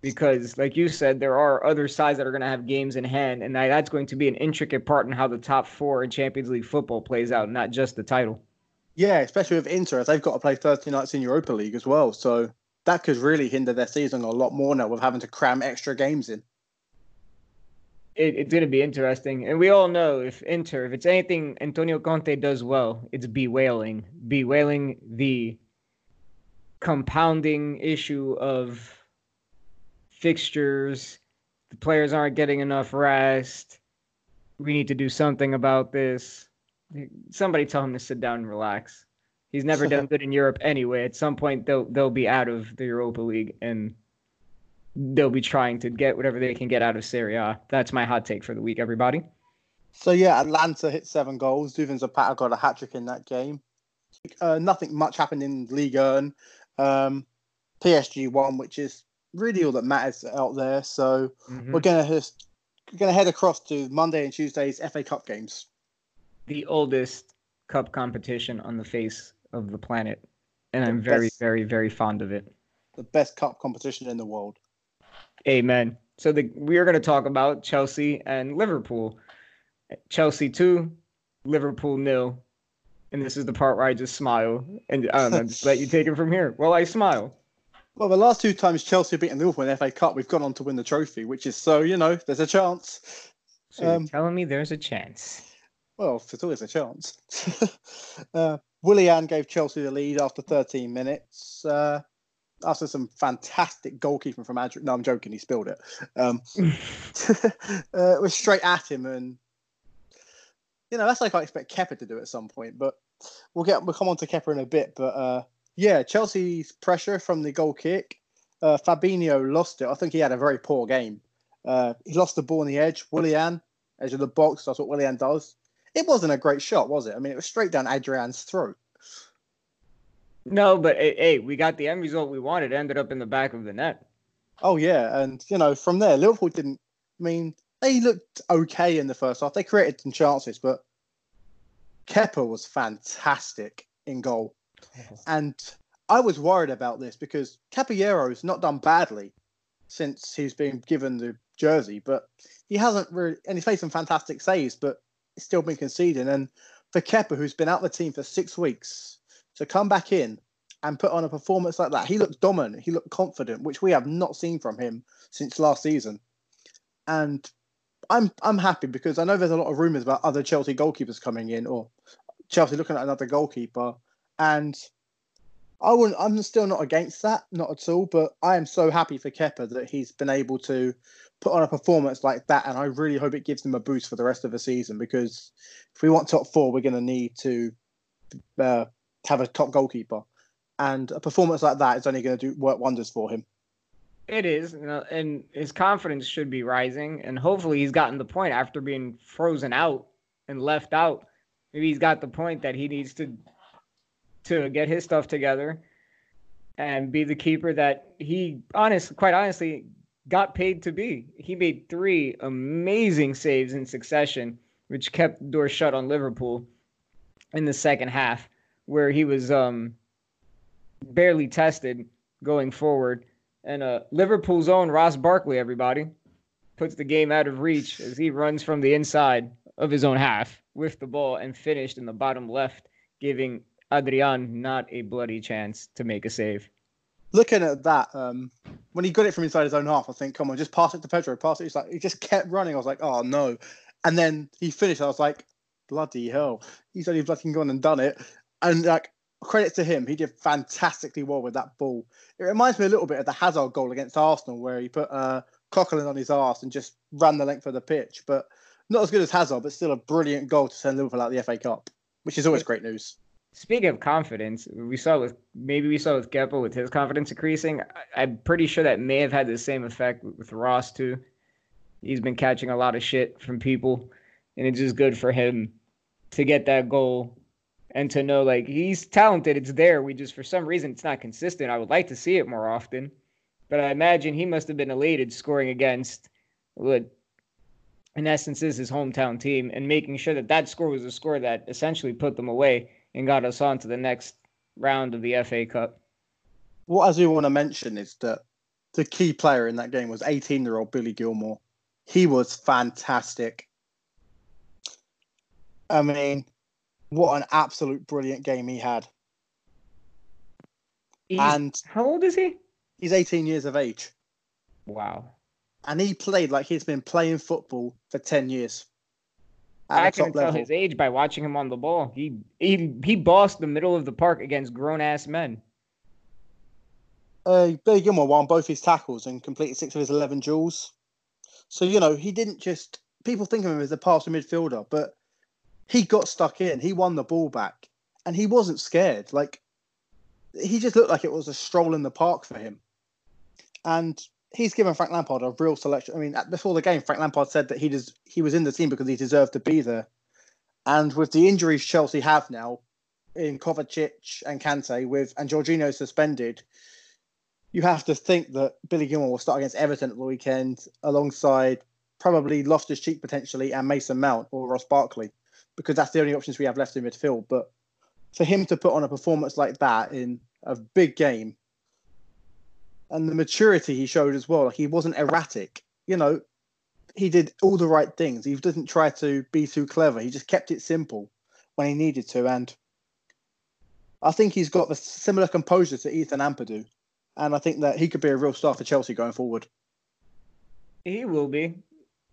because like you said there are other sides that are going to have games in hand and that's going to be an intricate part in how the top 4 in Champions League football plays out, not just the title. Yeah, especially with Inter, they've got to play Thursday nights in Europa League as well. So that could really hinder their season a lot more now with having to cram extra games in. It, it's going to be interesting. And we all know if Inter, if it's anything Antonio Conte does well, it's bewailing, bewailing the compounding issue of fixtures. The players aren't getting enough rest. We need to do something about this somebody tell him to sit down and relax. He's never done good in Europe anyway. At some point, they'll they'll be out of the Europa League and they'll be trying to get whatever they can get out of Serie A. That's my hot take for the week, everybody. So yeah, Atalanta hit seven goals. Duván Zapata got a hat trick in that game. Uh, nothing much happened in Ligue 1. Um, PSG won, which is really all that matters out there. So mm-hmm. we're gonna just, we're gonna head across to Monday and Tuesday's FA Cup games the oldest cup competition on the face of the planet, and the I'm very, best, very, very fond of it. The best cup competition in the world. Amen. So the, we are going to talk about Chelsea and Liverpool. Chelsea two, Liverpool nil, and this is the part where I just smile and I don't know, just let you take it from here. Well, I smile. Well, the last two times Chelsea have beaten Liverpool in the FA Cup, we've gone on to win the trophy, which is so you know there's a chance. So um, you're telling me there's a chance? Well, there's always a chance. uh, Willian gave Chelsea the lead after 13 minutes. Uh, after some fantastic goalkeeping from Andrew. No, I'm joking. He spilled it. Um, uh, it was straight at him, and you know that's like I expect Kepa to do at some point. But we'll get we'll come on to Kepa in a bit. But uh, yeah, Chelsea's pressure from the goal kick. Uh, Fabinho lost it. I think he had a very poor game. Uh, he lost the ball on the edge. Willian, edge of the box. That's what Willian does it wasn't a great shot, was it? I mean, it was straight down Adrian's throat. No, but hey, we got the end result we wanted. It ended up in the back of the net. Oh yeah, and you know from there, Liverpool didn't. I mean, they looked okay in the first half. They created some chances, but Kepa was fantastic in goal, and I was worried about this because Caballero's not done badly since he's been given the jersey, but he hasn't really, and he's made some fantastic saves, but still been conceding. And for Kepa, who's been out the team for six weeks, to come back in and put on a performance like that, he looked dominant. He looked confident, which we have not seen from him since last season. And I'm I'm happy because I know there's a lot of rumours about other Chelsea goalkeepers coming in or Chelsea looking at another goalkeeper. And I wouldn't I'm still not against that, not at all, but I am so happy for Kepa that he's been able to put on a performance like that, and I really hope it gives him a boost for the rest of the season because if we want top four, we're going to need to uh, have a top goalkeeper, and a performance like that is only going to do work wonders for him. It is, and his confidence should be rising, and hopefully he's gotten the point after being frozen out and left out. Maybe he's got the point that he needs to to get his stuff together and be the keeper that he honest quite honestly got paid to be. He made three amazing saves in succession, which kept the door shut on Liverpool in the second half, where he was um, barely tested going forward. And uh, Liverpool's own Ross Barkley, everybody, puts the game out of reach as he runs from the inside of his own half with the ball and finished in the bottom left, giving Adrian not a bloody chance to make a save looking at that, um, when he got it from inside his own half, I think, come on, just pass it to Pedro, pass it. He's like, he just kept running. I was like, oh no. And then he finished. I was like, bloody hell, he's only fucking gone and done it. And like, credit to him. He did fantastically well with that ball. It reminds me a little bit of the Hazard goal against Arsenal, where he put uh, Coquelin on his arse and just ran the length of the pitch. But not as good as Hazard, but still a brilliant goal to send Liverpool out the FA Cup, which is always great news. Speaking of confidence, we saw with maybe we saw with Kepa with his confidence increasing. I, am pretty sure that may have had the same effect with Ross too. He's been catching a lot of shit from people, and it's just good for him to get that goal and to know like he's talented. It's there. We just for some reason it's not consistent. I would like to see it more often, but I imagine he must have been elated scoring against what in essence is his hometown team and making sure that that score was a score that essentially put them away and got us on to the next round of the FA Cup. What I do want to mention is that the key player in that game was 18 year old Billy Gilmour. He was fantastic. I mean, what an absolute brilliant game he had. He's, and how old is he? He's 18 years of age. Wow. And he played like he's been playing football for 10 years. I can tell level. his age by watching him on the ball. He he he bossed the middle of the park against grown ass men. Uh, Billy Gilmour won both his tackles and completed six of his eleven duels. So you know he didn't just people think of him as a passing midfielder, but he got stuck in. He won the ball back, and he wasn't scared. Like he just looked like it was a stroll in the park for him. And he's given Frank Lampard a real selection. I mean, before the game, Frank Lampard said that he does he was in the team because he deserved to be there. And with the injuries Chelsea have now in Kovacic and Kante, with and Jorginho suspended, you have to think that Billy Gilmour will start against Everton at the weekend alongside probably Loftus Cheek potentially and Mason Mount or Ross Barkley, because that's the only options we have left in midfield. But for him to put on a performance like that in a big game and the maturity he showed as well. Like he wasn't erratic. You know, he did all the right things. He didn't try to be too clever. He just kept it simple when he needed to. And I think he's got the similar composure to Ethan Ampadu. And I think that he could be a real star for Chelsea going forward. He will be.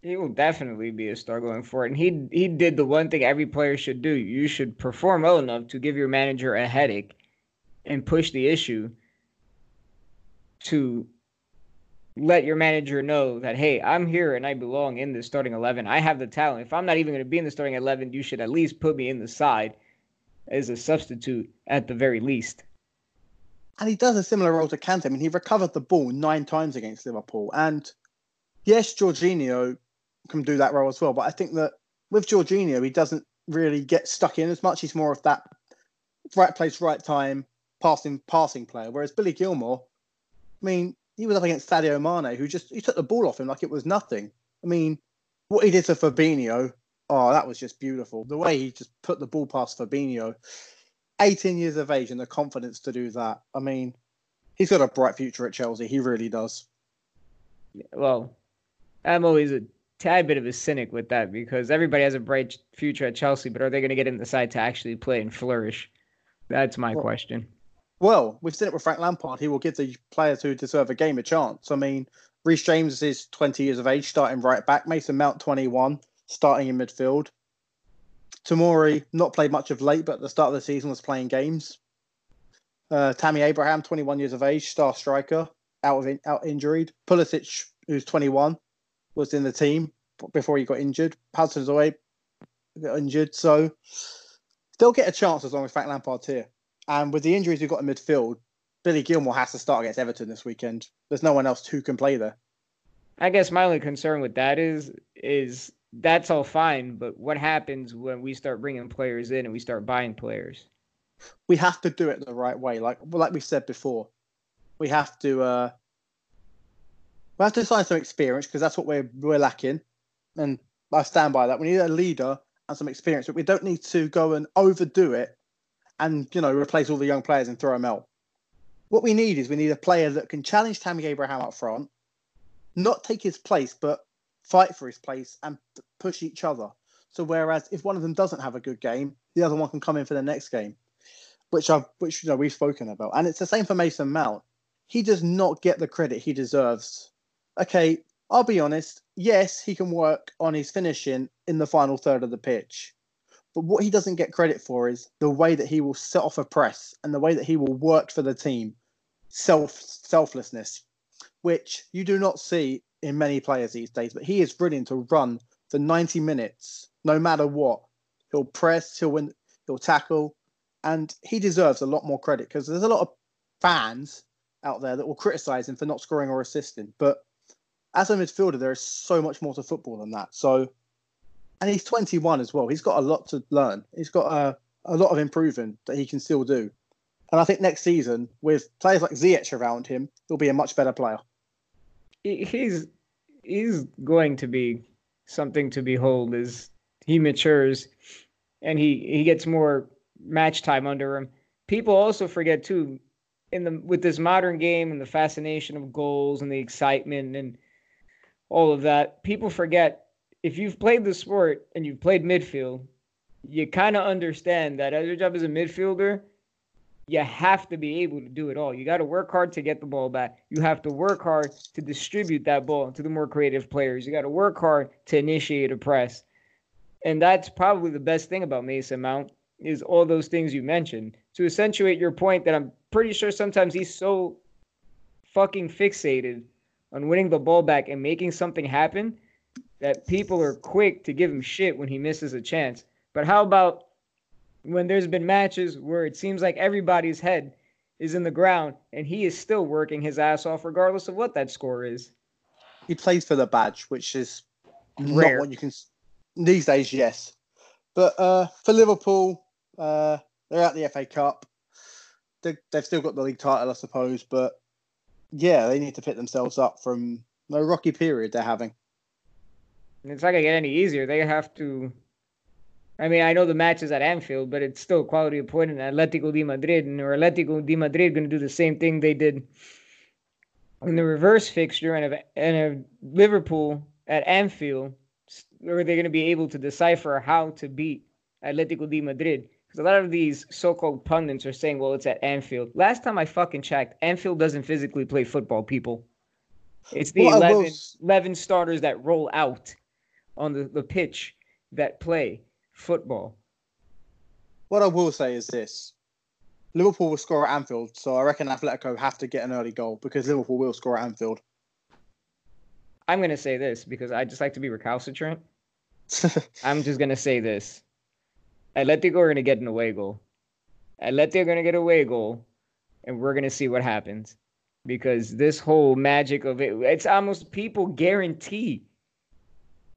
He will definitely be a star going forward. And he he did the one thing every player should do. You should perform well enough to give your manager a headache and push the issue to let your manager know that hey i'm here and i belong in the starting 11 i have the talent if i'm not even going to be in the starting 11 you should at least put me in the side as a substitute at the very least and he does a similar role to Kante. I mean, he recovered the ball nine times against Liverpool. And yes, Jorginho can do that role as well. But I think that with Jorginho, he doesn't really get stuck in as much. He's more of that right place, right time, passing passing player. Whereas Billy Gilmour, I mean, he was up against Sadio Mane, who just he took the ball off him like it was nothing. I mean, what he did to Fabinho, oh, that was just beautiful. The way he just put the ball past Fabinho, 18 years of age and the confidence to do that. I mean, he's got a bright future at Chelsea. He really does. Well, I'm always a tad bit of a cynic with that because everybody has a bright future at Chelsea, but are they going to get in the side to actually play and flourish? That's my well, question. Well, we've seen it with Frank Lampard. He will give the players who deserve a game a chance. I mean, Reece James is 20 years of age, starting right back. Mason Mount, 21, starting in midfield. Tomori, not played much of late, but at the start of the season was playing games. Uh, Tammy Abraham, 21 years of age, star striker, out of in, out injured. Pulisic, who's 21, was in the team before he got injured. Hudson-Odoi got injured, so they'll get a chance as long as Frank Lampard's here. And with the injuries we've got in midfield, Billy Gilmour has to start against Everton this weekend. There's no one else who can play there. I guess my only concern with that is is that's all fine, but what happens when we start bringing players in and we start buying players? We have to do it the right way. Like like we said before, we have to uh, we have to sign some experience because that's what we're we're lacking, and I stand by that. We need a leader and some experience, but we don't need to go and overdo it and you know replace all the young players and throw them out. What we need is we need a player that can challenge Tammy Abraham up front, not take his place, but fight for his place and push each other. So whereas if one of them doesn't have a good game, the other one can come in for the next game, which I which you know we've spoken about, and it's the same for Mason Mount. He does not get the credit he deserves. Okay, I'll be honest. Yes, he can work on his finishing in the final third of the pitch, But what he doesn't get credit for is the way that he will set off a press and the way that he will work for the team, self selflessness, which you do not see in many players these days. But he is brilliant to run for 90 minutes, no matter what. He'll press, he'll win, he'll tackle, and he deserves a lot more credit because there's a lot of fans out there that will criticize him for not scoring or assisting. But as a midfielder, there is so much more to football than that. So and he's 21 as well. He's got a lot to learn. He's got a, a lot of improving that he can still do. And I think next season, with players like Ziyech around him, he'll be a much better player. He's he's going to be something to behold as he matures and he he gets more match time under him. People also forget too, in the with this modern game and the fascination of goals and the excitement and all of that. People forget if you've played the sport and you've played midfield, you kind of understand that as your job as a midfielder, you have to be able to do it all. You got to work hard to get the ball back. You have to work hard to distribute that ball to the more creative players. You got to work hard to initiate a press. And that's probably the best thing about Mason Mount is all those things you mentioned. To accentuate your point that I'm pretty sure sometimes he's so fucking fixated on winning the ball back and making something happen that people are quick to give him shit when he misses a chance. But how about when there's been matches where it seems like everybody's head is in the ground and he is still working his ass off regardless of what that score is? He plays for the badge, which is Rare. not what you can these days, yes. But uh, for Liverpool, uh, they're at the FA Cup. They, have still got the league title, I suppose, but yeah, they need to pick themselves up from the rocky period they're having it's not gonna get any easier. They have to. I mean, I know the match is at Anfield, but it's still quality of point in Atletico de Madrid, and Atletico de Madrid going to do the same thing they did in the reverse fixture, and a, and a Liverpool at Anfield, are they going to be able to decipher how to beat Atletico de Madrid? Because a lot of these so-called pundits are saying, "Well, it's at Anfield." Last time I fucking checked, Anfield doesn't physically play football, people. It's the well, 11, 11 starters that roll out on the, the pitch that play football. What I will say is this Liverpool will score at Anfield, so I reckon Atletico have to get an early goal because Liverpool will score at Anfield. I'm going to say this because I just like to be recalcitrant. I'm just going to say this. Atletico are going to get an away goal. Atletico are going to get away goal, and we're going to see what happens. Because this whole magic of it, it's almost people guarantee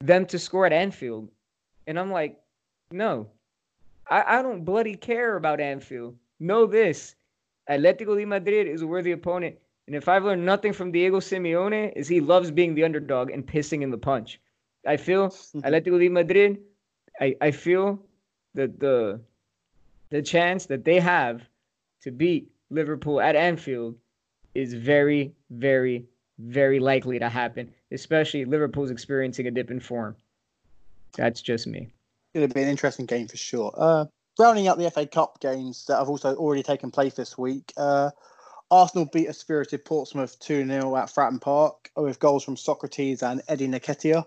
them to score at Anfield. And I'm like, no, I, I don't bloody care about Anfield. Know this Atletico de Madrid is a worthy opponent. And if I've learned nothing from Diego Simeone, is he loves being the underdog and pissing in the punch. I feel Atletico de Madrid, I, I feel that the the chance that they have to beat Liverpool at Anfield is very, very, very likely to happen, especially Liverpool's experiencing a dip in form. That's just me. It'll be an interesting game for sure. Uh, rounding out the FA Cup games that have also already taken place this week, uh, Arsenal beat a spirited Portsmouth 2 0 at Fratton Park with goals from Sokratis and Eddie Nketiah.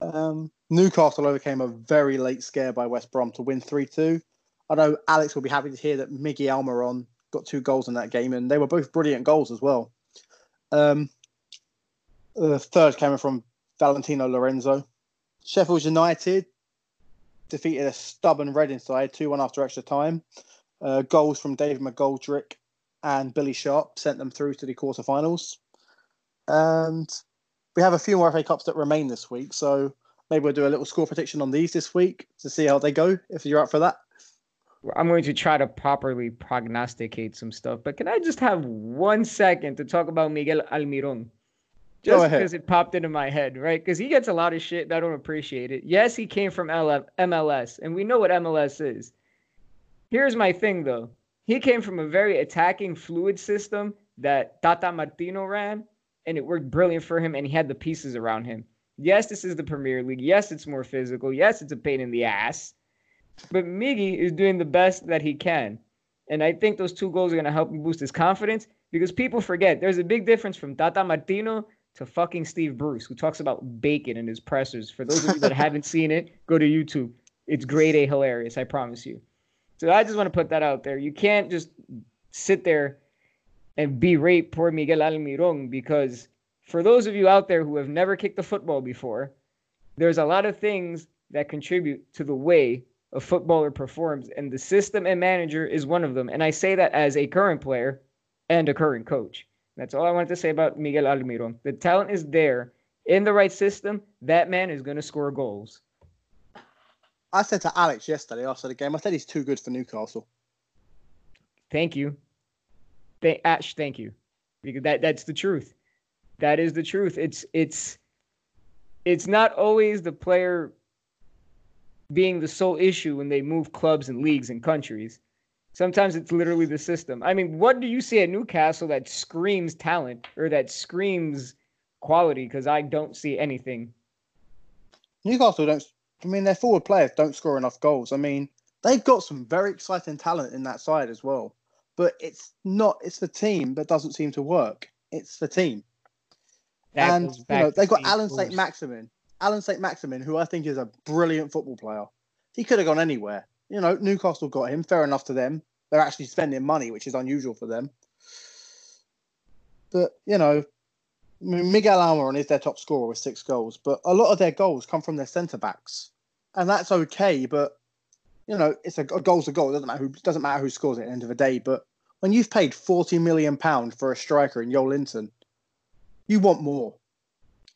Um, Newcastle overcame a very late scare by West Brom to win 3 2. I know Alex will be happy to hear that Miggy Almiron got two goals in that game, and they were both brilliant goals as well. Um, the third came from Valentino Lazaro. Sheffield United defeated a stubborn Reading side 2 1 after extra time. Uh, goals from David McGoldrick and Billy Sharp sent them through to the quarterfinals. And we have a few more FA Cups that remain this week. So maybe we'll do a little score prediction on these this week to see how they go, if you're up for that. I'm going to try to properly prognosticate some stuff, but can I just have one second to talk about Miguel Almiron? Just because it popped into my head, right? Because he gets a lot of shit and I don't appreciate it. Yes, he came from LF, MLS, and we know what MLS is. Here's my thing, though. He came from a very attacking, fluid system that Tata Martino ran, and it worked brilliant for him, and he had the pieces around him. Yes, this is the Premier League. Yes, it's more physical. Yes, it's a pain in the ass. But Miggy is doing the best that he can. And I think those two goals are going to help him boost his confidence because people forget there's a big difference from Tata Martino to fucking Steve Bruce, who talks about bacon in his pressers. For those of you that haven't seen it, go to YouTube. it's grade A hilarious. I promise you. So I just want to put that out there. You can't just sit there and berate poor Miguel Almiron because for those of you out there who have never kicked a football before, there's a lot of things that contribute to the way a footballer performs, and the system and manager is one of them. And I say that as a current player and a current coach. That's all I wanted to say about Miguel Almiron. The talent is there in the right system. That man is going to score goals. I said to Alex yesterday after the game, I said he's too good for Newcastle. Thank you. Th- Ash, thank you. Because that that's the truth. That is the truth. It's it's it's not always the player being the sole issue when they move clubs and leagues and countries. Sometimes it's literally the system. I mean, what do you see at Newcastle that screams talent or that screams quality? Because I don't see anything. Newcastle don't. I mean, their forward players don't score enough goals. I mean, they've got some very exciting talent in that side as well. But it's not. It's the team that doesn't seem to work. It's the team. That and you know they've got Alan St. Maximin. Alan St. Maximin, who I think is a brilliant football player. He could have gone anywhere. You know, Newcastle got him. Fair enough to them. They're actually spending money, which is unusual for them. But you know, Miguel Almiron is their top scorer with six goals, but a lot of their goals come from their centre backs, and that's okay. But you know, it's a, a goal's a goal. It doesn't matter who doesn't matter who scores at the end of the day. But when you've paid forty million pound for a striker in Joelinton, you want more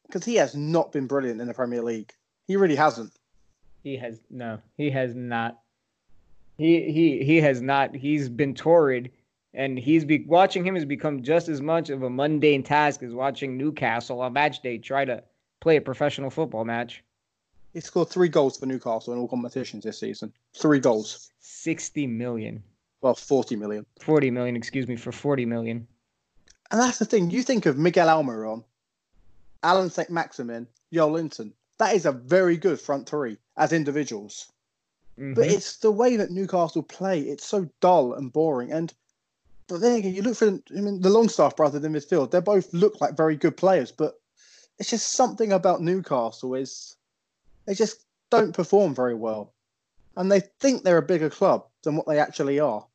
because he has not been brilliant in the Premier League. He really hasn't. He has no. He has not. He he he has not. He's been torrid, and he's be watching him has become just as much of a mundane task as watching Newcastle on match day try to play a professional football match. He scored three goals for Newcastle in all competitions this season. Three goals. Sixty million. Well, forty million. Forty million, excuse me, for forty million. And that's the thing. You think of Miguel Almiron, Alan St. Maximin, Joelinton. That is a very good front three as individuals. Mm-hmm. But it's the way that Newcastle play. It's so dull and boring. And but then again, you look for I mean the Longstaff brothers in midfield. They both look like very good players, but it's just something about Newcastle is they just don't perform very well, and they think they're a bigger club than what they actually are.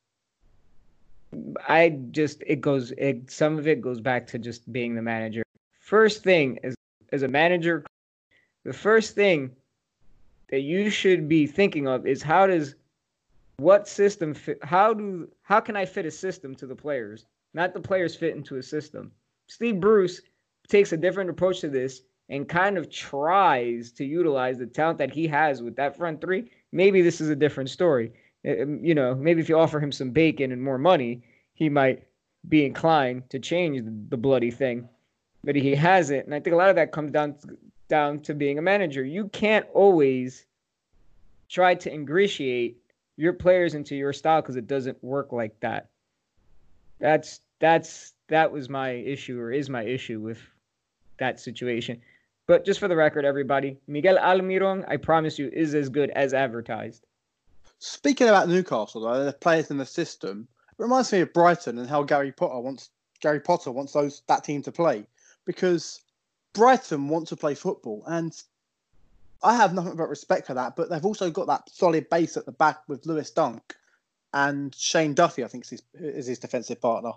I just it goes it some of it goes back to just being the manager. First thing as as a manager, the first thing that you should be thinking of is how does what system fit how do how can I fit a system to the players? Not the players fit into a system. Steve Bruce takes a different approach to this and kind of tries to utilize the talent that he has with that front three. Maybe this is a different story. Um, you know, maybe if you offer him some bacon and more money, he might be inclined to change the bloody thing. But he hasn't, and I think a lot of that comes down down to being a manager. You can't always try to ingratiate your players into your style because it doesn't work like that. That's that's that was my issue or is my issue with that situation. But just for the record, everybody, Miguel Almiron, I promise you, is as good as advertised. Speaking about Newcastle, though, the players in the system, it reminds me of Brighton and how Gary Potter wants Gary Potter wants those that team to play because Brighton want to play football, and I have nothing but respect for that. But they've also got that solid base at the back with Lewis Dunk and Shane Duffy, I think is his, is his defensive partner.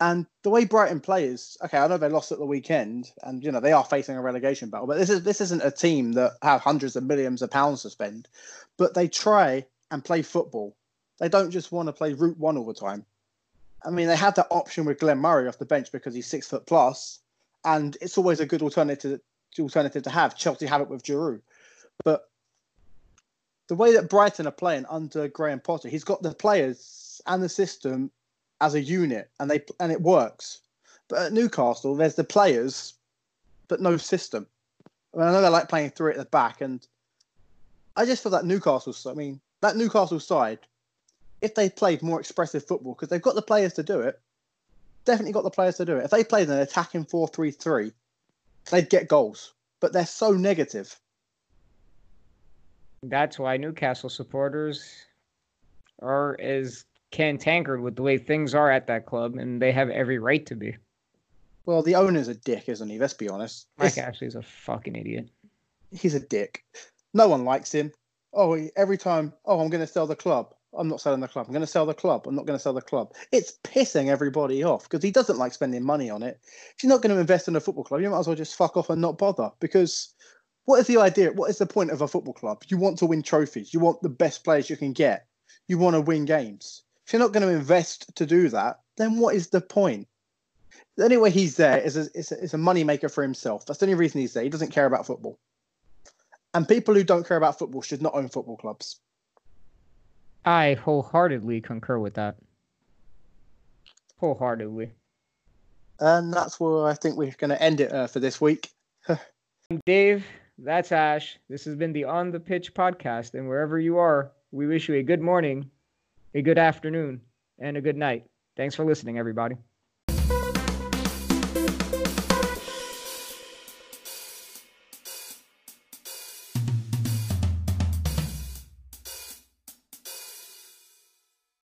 And the way Brighton play is okay. I know they lost at the weekend, and you know they are facing a relegation battle. But this is this isn't a team that have hundreds of millions of pounds to spend, but they try and play football. They don't just want to play route one all the time. I mean, they have that option with Glenn Murray off the bench because he's six foot plus, and it's always a good alternative alternative to have. Chelsea have it with Giroud, but the way that Brighton are playing under Graham Potter, he's got the players and the system as a unit, and they and it works. But at Newcastle, there's the players, but no system. I, mean, I know they like playing three at the back, and I just feel that Newcastle. I mean, that Newcastle side, if they played more expressive football, because they've got the players to do it, definitely got the players to do it. If they played an attacking 4 3 3, they'd get goals. But they're so negative. That's why Newcastle supporters are as cantankered with the way things are at that club, and they have every right to be. Well, the owner's a dick, isn't he? Let's be honest. Mike Ashley's a fucking idiot. He's a dick. No one likes him. oh, every time, oh, I'm going to sell the club. I'm not selling the club. I'm going to sell the club. I'm not going to sell the club. It's pissing everybody off because he doesn't like spending money on it. If you're not going to invest in a football club, you might as well just fuck off and not bother. Because what is the idea? What is the point of a football club? You want to win trophies. You want the best players you can get. You want to win games. If you're not going to invest to do that, then what is the point? The only way he's there is a, is a, is a money maker for himself. That's the only reason he's there. He doesn't care about football. And people who don't care about football should not own football clubs. I wholeheartedly concur with that. Wholeheartedly. And that's where I think we're going to end it uh, for this week. Dave, that's Ash. This has been the On the Pitch podcast. And wherever you are, we wish you a good morning, a good afternoon, and a good night. Thanks for listening, everybody.